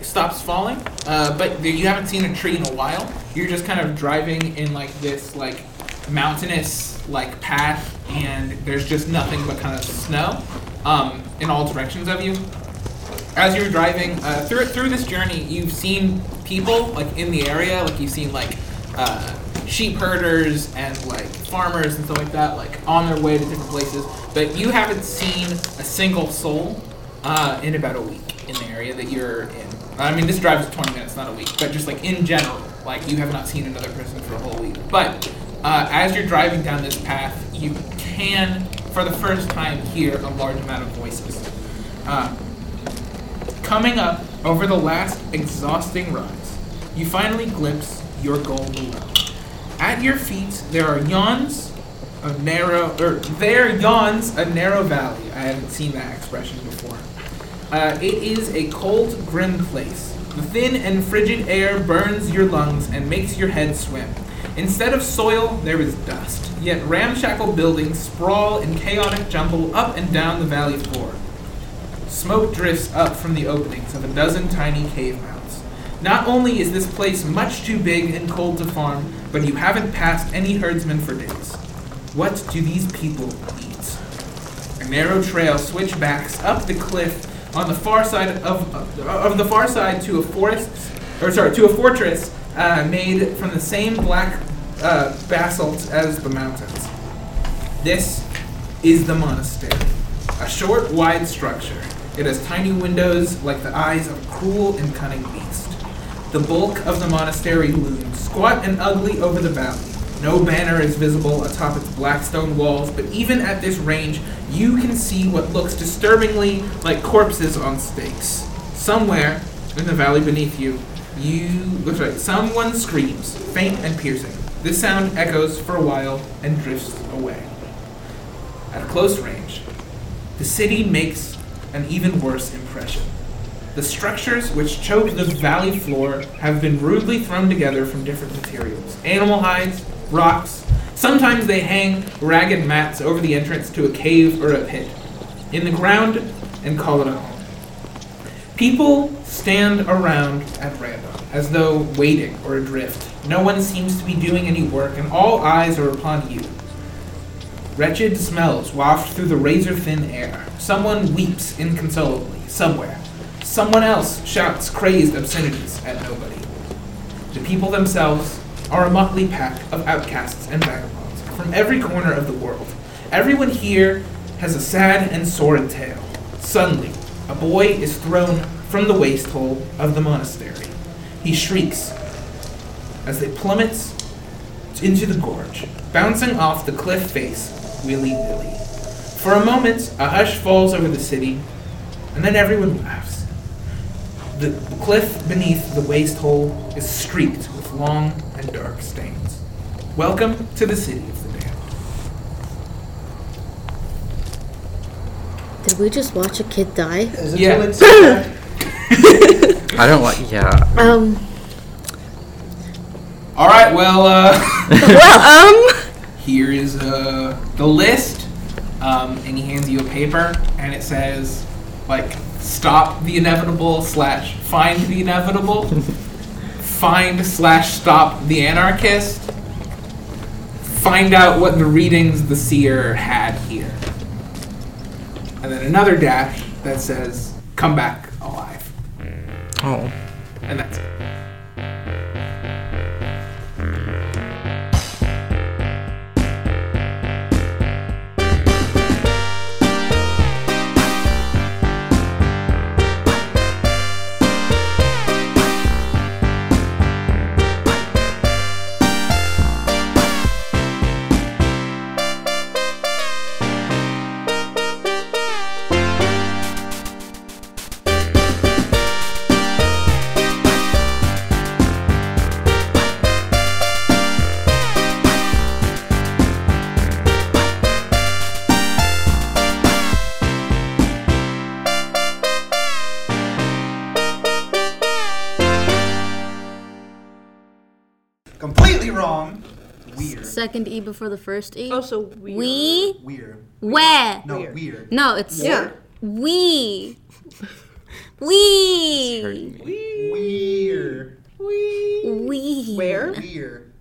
stops falling, uh, but you haven't seen a tree in a while. You're just kind of driving in like this like mountainous like path, and there's just nothing but kind of snow um, in all directions of you. As you're driving uh, through through this journey, you've seen people like in the area, like you've seen like uh, sheep herders and like farmers and stuff like that, like on their way to different places. But you haven't seen a single soul uh, in about a week in the area that you're in. I mean, this drive is 20 minutes, not a week, but just like in general, like you have not seen another person for a whole week. But uh, as you're driving down this path, you can, for the first time, hear a large amount of voices. Uh, coming up over the last exhausting rise, you finally glimpse your goal below. At your feet, there are yawns a narrow, or there yawns a narrow valley. I haven't seen that expression before. Uh, it is a cold, grim place. The thin and frigid air burns your lungs and makes your head swim. Instead of soil, there is dust. Yet ramshackle buildings sprawl in chaotic jumble up and down the valley floor. Smoke drifts up from the openings of a dozen tiny cave mouths. Not only is this place much too big and cold to farm, but you haven't passed any herdsmen for days. What do these people eat? A narrow trail switchbacks up the cliff on the far side of, of the far side to a forest, or sorry, to a fortress uh, made from the same black uh, basalt as the mountains. This is the monastery, a short, wide structure. It has tiny windows like the eyes of cruel and cunning beast. The bulk of the monastery looms, squat and ugly over the valley. No banner is visible atop its black stone walls, but even at this range, you can see what looks disturbingly like corpses on stakes. Somewhere in the valley beneath you, you looks like someone screams, faint and piercing. This sound echoes for a while and drifts away. At close range, the city makes an even worse impression. The structures which choke the valley floor have been rudely thrown together from different materials animal hides, rocks. Sometimes they hang ragged mats over the entrance to a cave or a pit in the ground and call it a home. People stand around at random, as though waiting or adrift. No one seems to be doing any work, and all eyes are upon you. Wretched smells waft through the razor thin air. Someone weeps inconsolably, somewhere. Someone else shouts crazed obscenities at nobody. The people themselves are a motley pack of outcasts and vagabonds from every corner of the world. Everyone here has a sad and sordid tale. Suddenly, a boy is thrown from the waste hole of the monastery. He shrieks as they plummets into the gorge, bouncing off the cliff face willy nilly. For a moment, a hush falls over the city, and then everyone laughs. The cliff beneath the waste hole is streaked with long and dark stains. Welcome to the city of the damned. Did we just watch a kid die? Is it Yeah. too late to say that? I don't like. Yeah. Um. All right, well, uh, Well, um, here is uh, the list. Um, and he hands you a paper, and it says, like, stop the inevitable slash find the inevitable, find slash stop the anarchist, find out what the readings the seer had here. And then another dash that says, come back alive. Oh. And that's it. Second e before the first e. Also weird. we Weird. where? No, Weird. weird. No, it's Yeah. we. We. Weird. We. We. Where? Weird.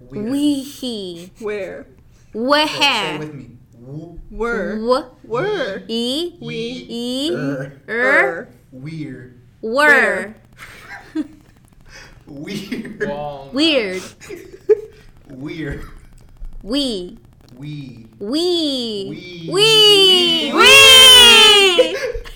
Weird. We. Where? Where? Say it with me. Woo. Were. Were. E. We. E. Er. Er. Weird. Were. Weird. Weird. Weird. We. We. We. We. We. We. We.